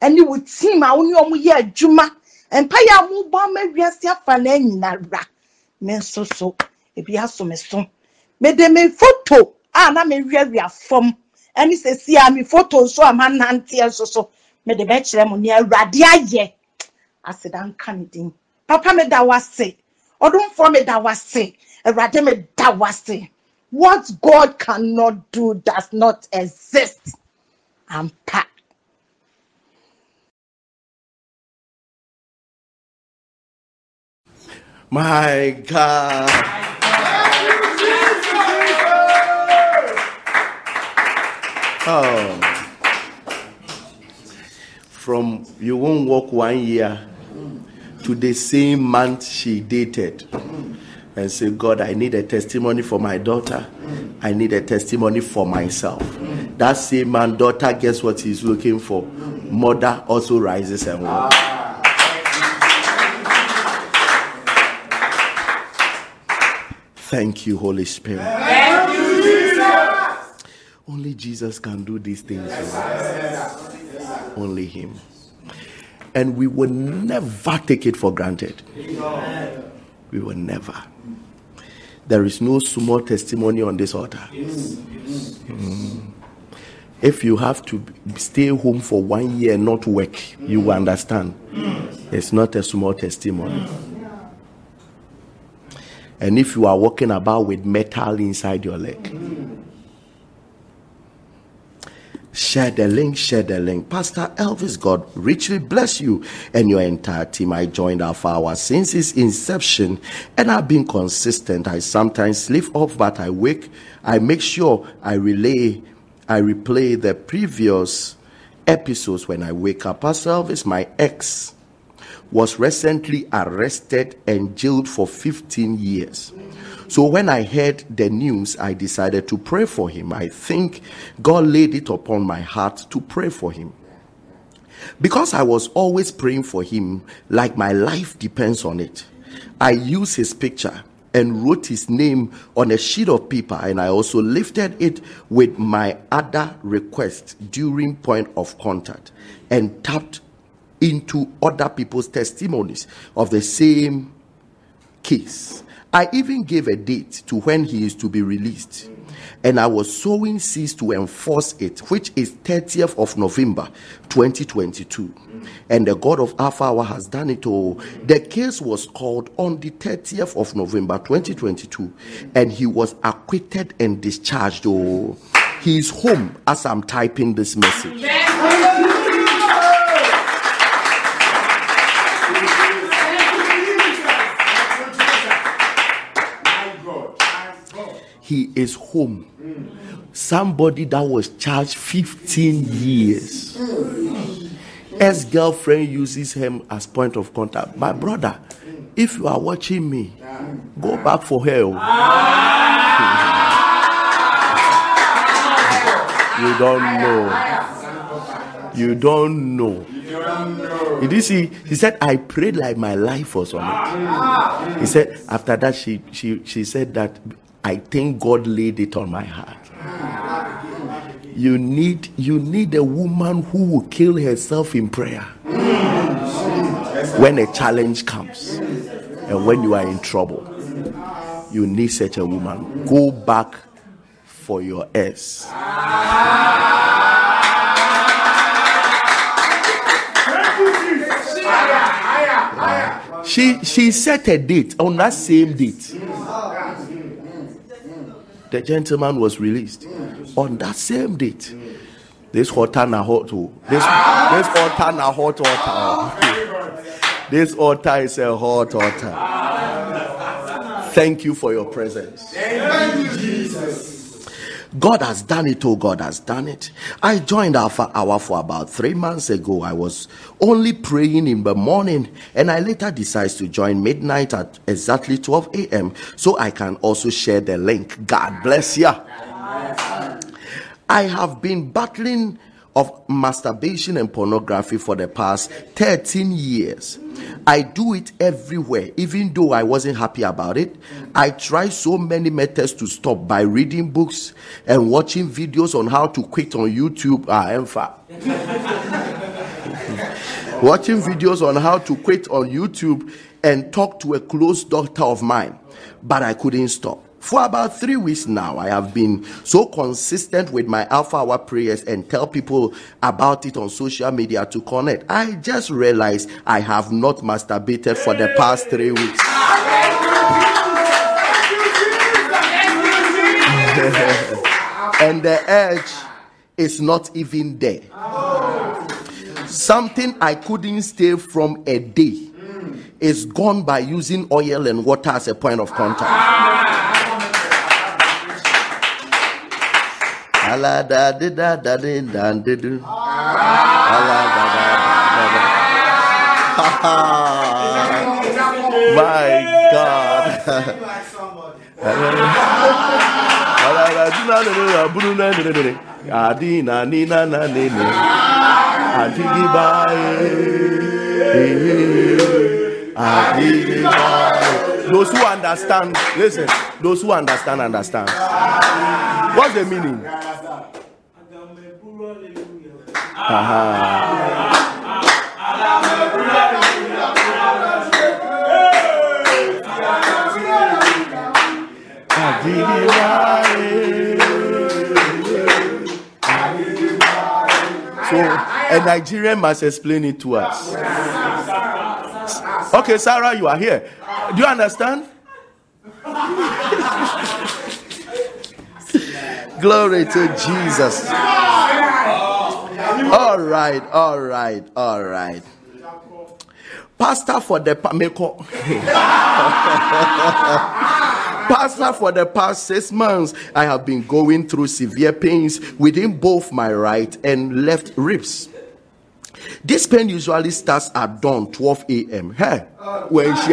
Ɛne wo team a wo ne ɔmo yɛ adwuma mpaeɛ a mobɔ ama wiase afa na anyinara me nso so ebi aso me so. Mede me foto a na mewiawia fam ɛne sɛsi a me foto nso a mananteɛ nso so. Mede bɛkyerɛ mo nea awurade ayɛ. Aseda nka ne din. Papa meda wase ɔdomfoɔ meda wase awurade meda wase what god cannot do does not exist. Ampa My God. Oh. From you won't walk one year to the same month she dated and say, God, I need a testimony for my daughter. I need a testimony for myself. That same man, daughter, guess what he's looking for? Mother also rises and walks. Thank you, Holy Spirit. Thank you, Jesus. Only Jesus can do these things. oh. Only Him. And we will never take it for granted. We will never. There is no small testimony on this altar. Mm. If you have to stay home for one year and not work, you will understand. Mm. It's not a small testimony. Mm. And if you are walking about with metal inside your leg, Share the link, share the link. Pastor Elvis, God richly bless you and your entire team. I joined Alpha Hour since its inception and I've been consistent. I sometimes sleep off, but I wake. I make sure I relay, I replay the previous episodes when I wake up. Pastor Elvis, my ex, was recently arrested and jailed for 15 years. So when I heard the news, I decided to pray for him. I think God laid it upon my heart to pray for him. Because I was always praying for him, like my life depends on it, I used his picture and wrote his name on a sheet of paper and I also lifted it with my other request during point of contact and tapped into other people's testimonies of the same case. I even gave a date to when he is to be released. And I was sowing seeds to enforce it, which is 30th of November 2022. And the God of Alpha Hour has done it all. The case was called on the 30th of November 2022, and he was acquitted and discharged. Oh, he is home as I'm typing this message. He is home. Somebody that was charged 15 years. Ex girlfriend uses him as point of contact. My brother, if you are watching me, go back for. Oh. you don't know. You don't know. You did you see? He said, I prayed like my life was on it. He said, after that, she she she said that I think God laid it on my heart. You need you need a woman who will kill herself in prayer when a challenge comes and when you are in trouble. You need such a woman. Go back for your S. She she set a date on that same date the gentleman was released on that same date. This altar na hot oh. This this altar na hot altar. Oh. This altar is a hot altar. Thank you for your presence. Thank you, Jesus. God has done it, oh, God has done it. I joined Alpha Hour for about three months ago. I was only praying in the morning, and I later decided to join midnight at exactly 12 a.m. so I can also share the link. God bless you. I have been battling of masturbation and pornography for the past 13 years. I do it everywhere, even though I wasn't happy about it. I try so many methods to stop by reading books and watching videos on how to quit on YouTube. Ah, Enfa. watching videos on how to quit on YouTube and talk to a close doctor of mine, but I couldn't stop. For about three weeks now, I have been so consistent with my Alpha Hour prayers and tell people about it on social media to connect. I just realized I have not masturbated for the past three weeks. and the edge is not even there. Something I couldn't stay from a day is gone by using oil and water as a point of contact. Ala da di da da di da di do. My God. Those who understand, listen. Those who understand, understand. What's the meaning? So a Nigerian must explain it to us. Okay, Sarah, you are here. Do you understand? Glory to Jesus. All right, all right, all right. Pastor for the Pastor for the past six months, I have been going through severe pains within both my right and left ribs. This pain usually starts at dawn, 12 a.m. Hey, when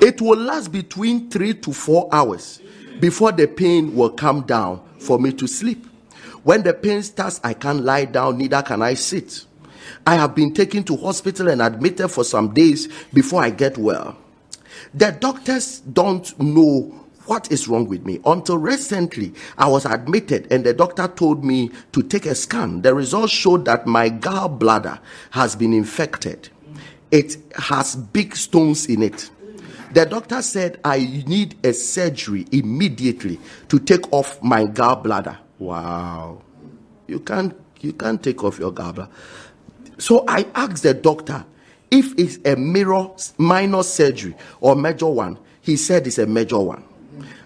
It will last between three to four hours before the pain will come down for me to sleep. When the pain starts, I can't lie down, neither can I sit. I have been taken to hospital and admitted for some days before I get well. The doctors don't know what is wrong with me. Until recently, I was admitted and the doctor told me to take a scan. The results showed that my gallbladder has been infected. It has big stones in it. The doctor said I need a surgery immediately to take off my gallbladder. Wow. You can't you can't take off your gallbladder. So I asked the doctor if it's a mirror minor surgery or major one. He said it's a major one.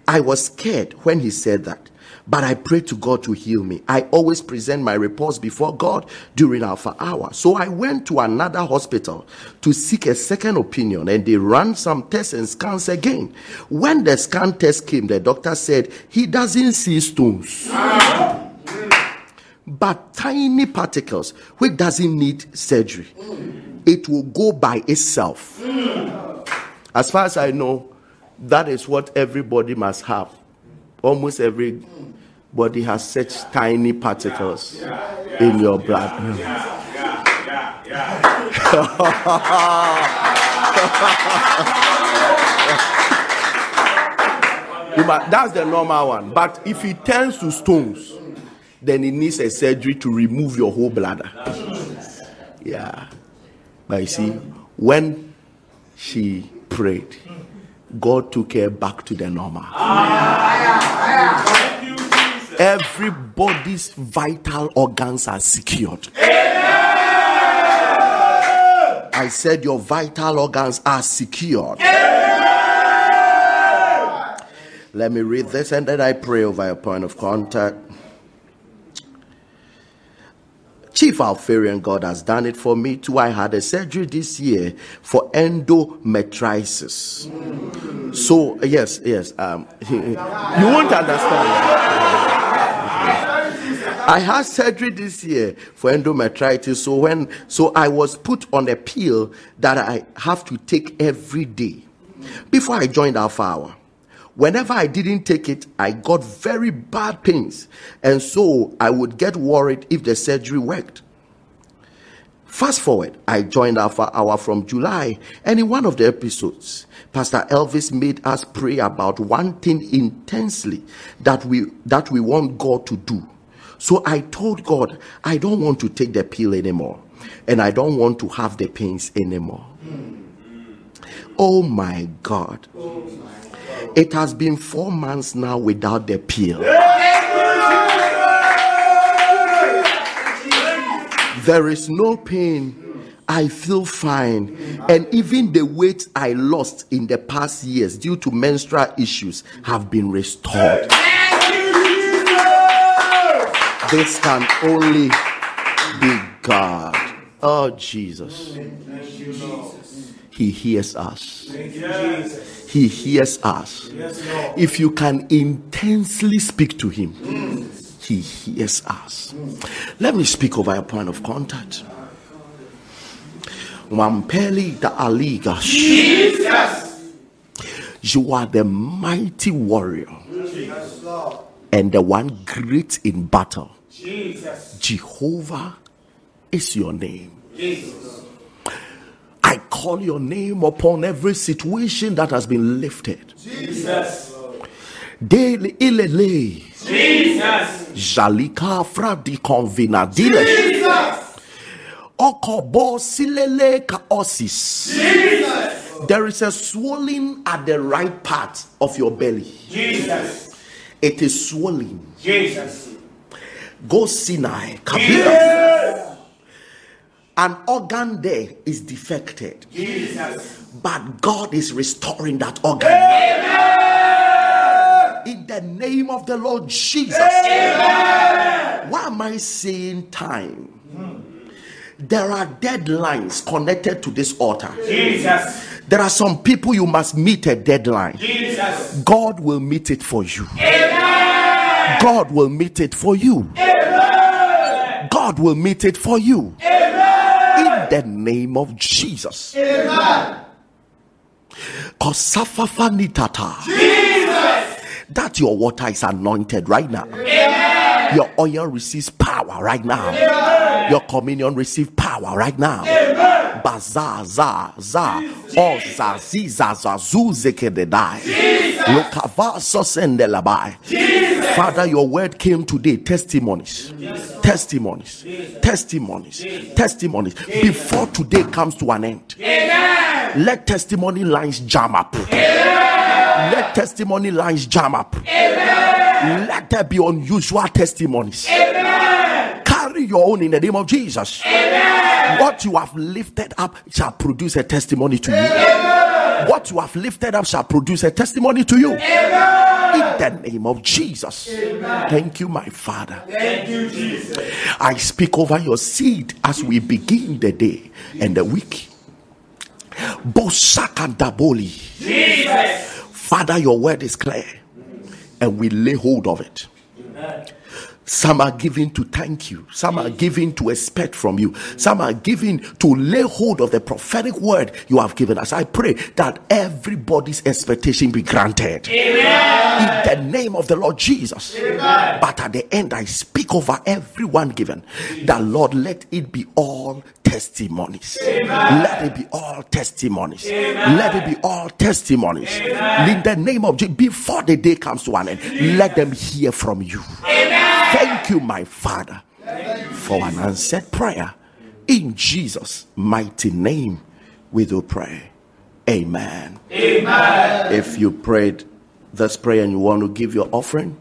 I was scared when he said that, but I pray to God to heal me. I always present my reports before God during Alpha Hour. So I went to another hospital to seek a second opinion, and they ran some tests and scans again. When the scan test came, the doctor said he doesn't see stones but tiny particles which doesn't need surgery it will go by itself as far as i know that is what everybody must have almost everybody has such tiny particles in your blood that's the normal one but if it turns to stones then it needs a surgery to remove your whole bladder. Yeah. But you see, when she prayed, God took her back to the normal. Everybody's vital organs are secured. I said your vital organs are secured. Let me read this and then I pray over your point of contact. Chief Alfarian God has done it for me too. I had a surgery this year for endometriosis. So, yes, yes, um, you won't understand. I had surgery this year for endometritis. So when so I was put on a pill that I have to take every day before I joined Alpha Hour. Whenever I didn't take it, I got very bad pains. And so I would get worried if the surgery worked. Fast forward, I joined Alpha Hour from July, and in one of the episodes, Pastor Elvis made us pray about one thing intensely that we that we want God to do. So I told God, I don't want to take the pill anymore, and I don't want to have the pains anymore. Hmm. Oh my God. Oh It has been four months now without the pill. There is no pain. I feel fine. And even the weight I lost in the past years due to menstrual issues have been restored. This can only be God. Oh, Jesus. He hears us. He hears us. If you can intensely speak to Him, He hears us. Let me speak over a point of contact. Wampeli the Aliga. Jesus. You are the mighty warrior and the one great in battle. Jesus. Jehovah is your name. Jesus. Call your name upon every situation that has been lifted. Jesus. Daily ilele. Jesus. Jalika fradi convinadile. Jesus. Okobo silele kaosis. Jesus. There is a swelling at the right part of your belly. Jesus. It is swelling. Jesus. Go Sinai. Kabila. An organ there is defected. Jesus. But God is restoring that organ. In the name of the Lord Jesus. Why am I saying time? There are deadlines connected to this altar. Jesus. There are some people you must meet a deadline. Jesus. God will meet it for you. God will meet it for you. God will meet it for you. In the name of Jesus. Kosafafanitata. That your water is anointed right now. Amen. Your oil receives power right now. Amen. Your communion receives power right now. Baza za za o za zi za za zu zekededai. Sosendelabai. Father, your word came today. Testimonies. Testimonies. Testimonies. Testimonies. Before today comes to an end. Let testimony lines jam up. Let testimony lines jam up. Let there be unusual testimonies. Carry your own in the name of Jesus. What you have lifted up shall produce a testimony to you. What you have lifted up shall produce a testimony to you. In the name of Jesus. Thank you, my Father. Thank you, Jesus. I speak over your seed as we begin the day and the week. Bosaka Daboli. Jesus. Father, your word is clear and we lay hold of it. Some are given to thank you. Some are given to expect from you. Some are given to lay hold of the prophetic word you have given us. I pray that everybody's expectation be granted. In the name of the Lord Jesus. But at the end, I speak over everyone given that, Lord, let it be all testimonies. Let it be all testimonies. Let it be all testimonies. In the name of Jesus, before the day comes to an end, let them hear from you. Thank you, my Father, for an answered prayer. In Jesus' mighty name, we do pray. Amen. Amen. If you prayed this prayer and you want to give your offering,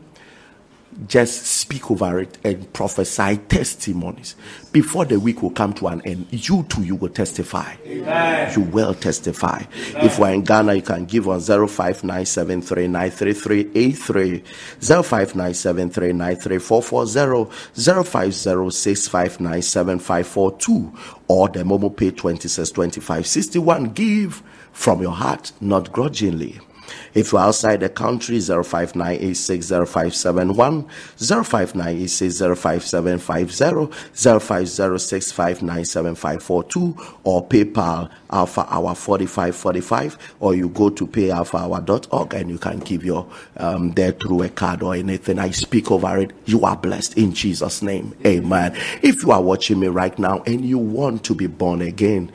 just speak over it and prophesy testimonies. Before the week will come to an end you too you will testify. Amen. you will testify. If we're in ghana you can give on 0597393383 0597393440 0506597542 or the momo pay 262561 give from your heart not grudgingly if you're outside the country, 0598600571, 0598605750, 0506597542, or PayPal Alpha Hour 4545, or you go to payalphahour.org and you can give your um, there through a card or anything. I speak over it. You are blessed in Jesus' name. Amen. If you are watching me right now and you want to be born again,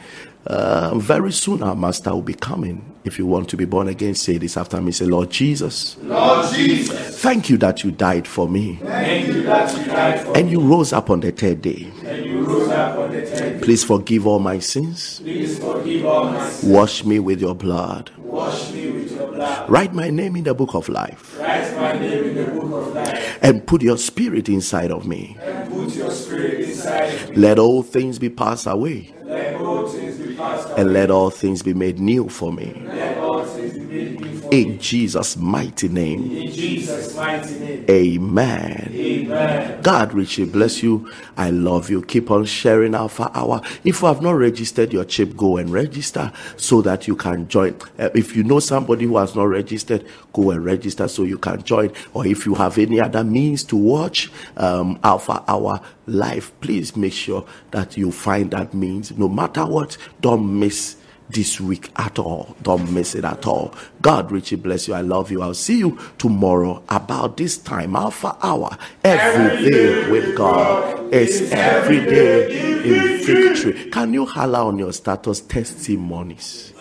uh, very soon our master will be coming. If you want to be born again, say this after me. Say, Lord Jesus, Lord Jesus. thank you that you died for me Thank you that you died for and you rose up on the third day. and you rose up on the third day. Please forgive all my sins. Please forgive all my sins. Wash me with your blood. Wash me with your blood. Write my name in the book of life Write my name in the book of life and put your spirit inside of me. and put your spirit inside of me. Let all things be passed away Let all things be passed away. And let all things be made new for me. Let all things be made new for me. In Jesus' mighty name. In Jesus' mighty name. Amen. Amen. God richly bless you. I love you. Keep on sharing Alpha Hour. If you have not registered your chip, go and register so that you can join. Uh, if you know somebody who has not registered, go and register so you can join. Or if you have any other means to watch um, Alpha Hour live, please make sure that you find that means. No matter what, don't miss this week at all. Don't miss it at all. God Richie, bless you. I love you. I'll see you tomorrow about this time, Alpha Hour. Every day with God is every day in victory. Can you holler on your status testimonies?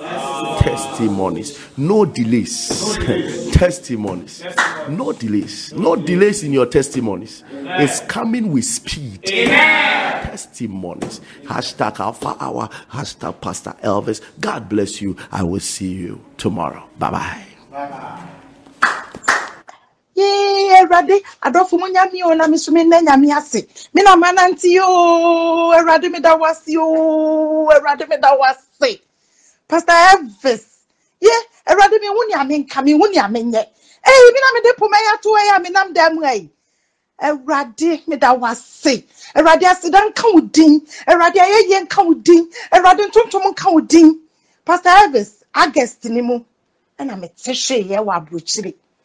Testimonies. No delays. Testimonies. No delays. No delays in your testimonies. It's coming with speed. testimonies. Hashtag Alpha Hour, hashtag Pastor Elvis. God bless you. I will see you tomorrow. Bye bye. Bye bye. yee awurade adɔfo mu nyame o na meso mennɛ nyame ase me na manante o awurade meda wo ase o awurade meda wo ase pastor elvis ye awurade mehu nea menka mehu nea menyɛ ei me na mede poma yi ato ɛ a menam da mu ai awurade meda wo ase awurade aseda nka wo din awurade ayɛyie nka wo din awurade ntontom nka wo din pastor elvis august ni mu ɛna mete hweeɛ wɔ aburokyire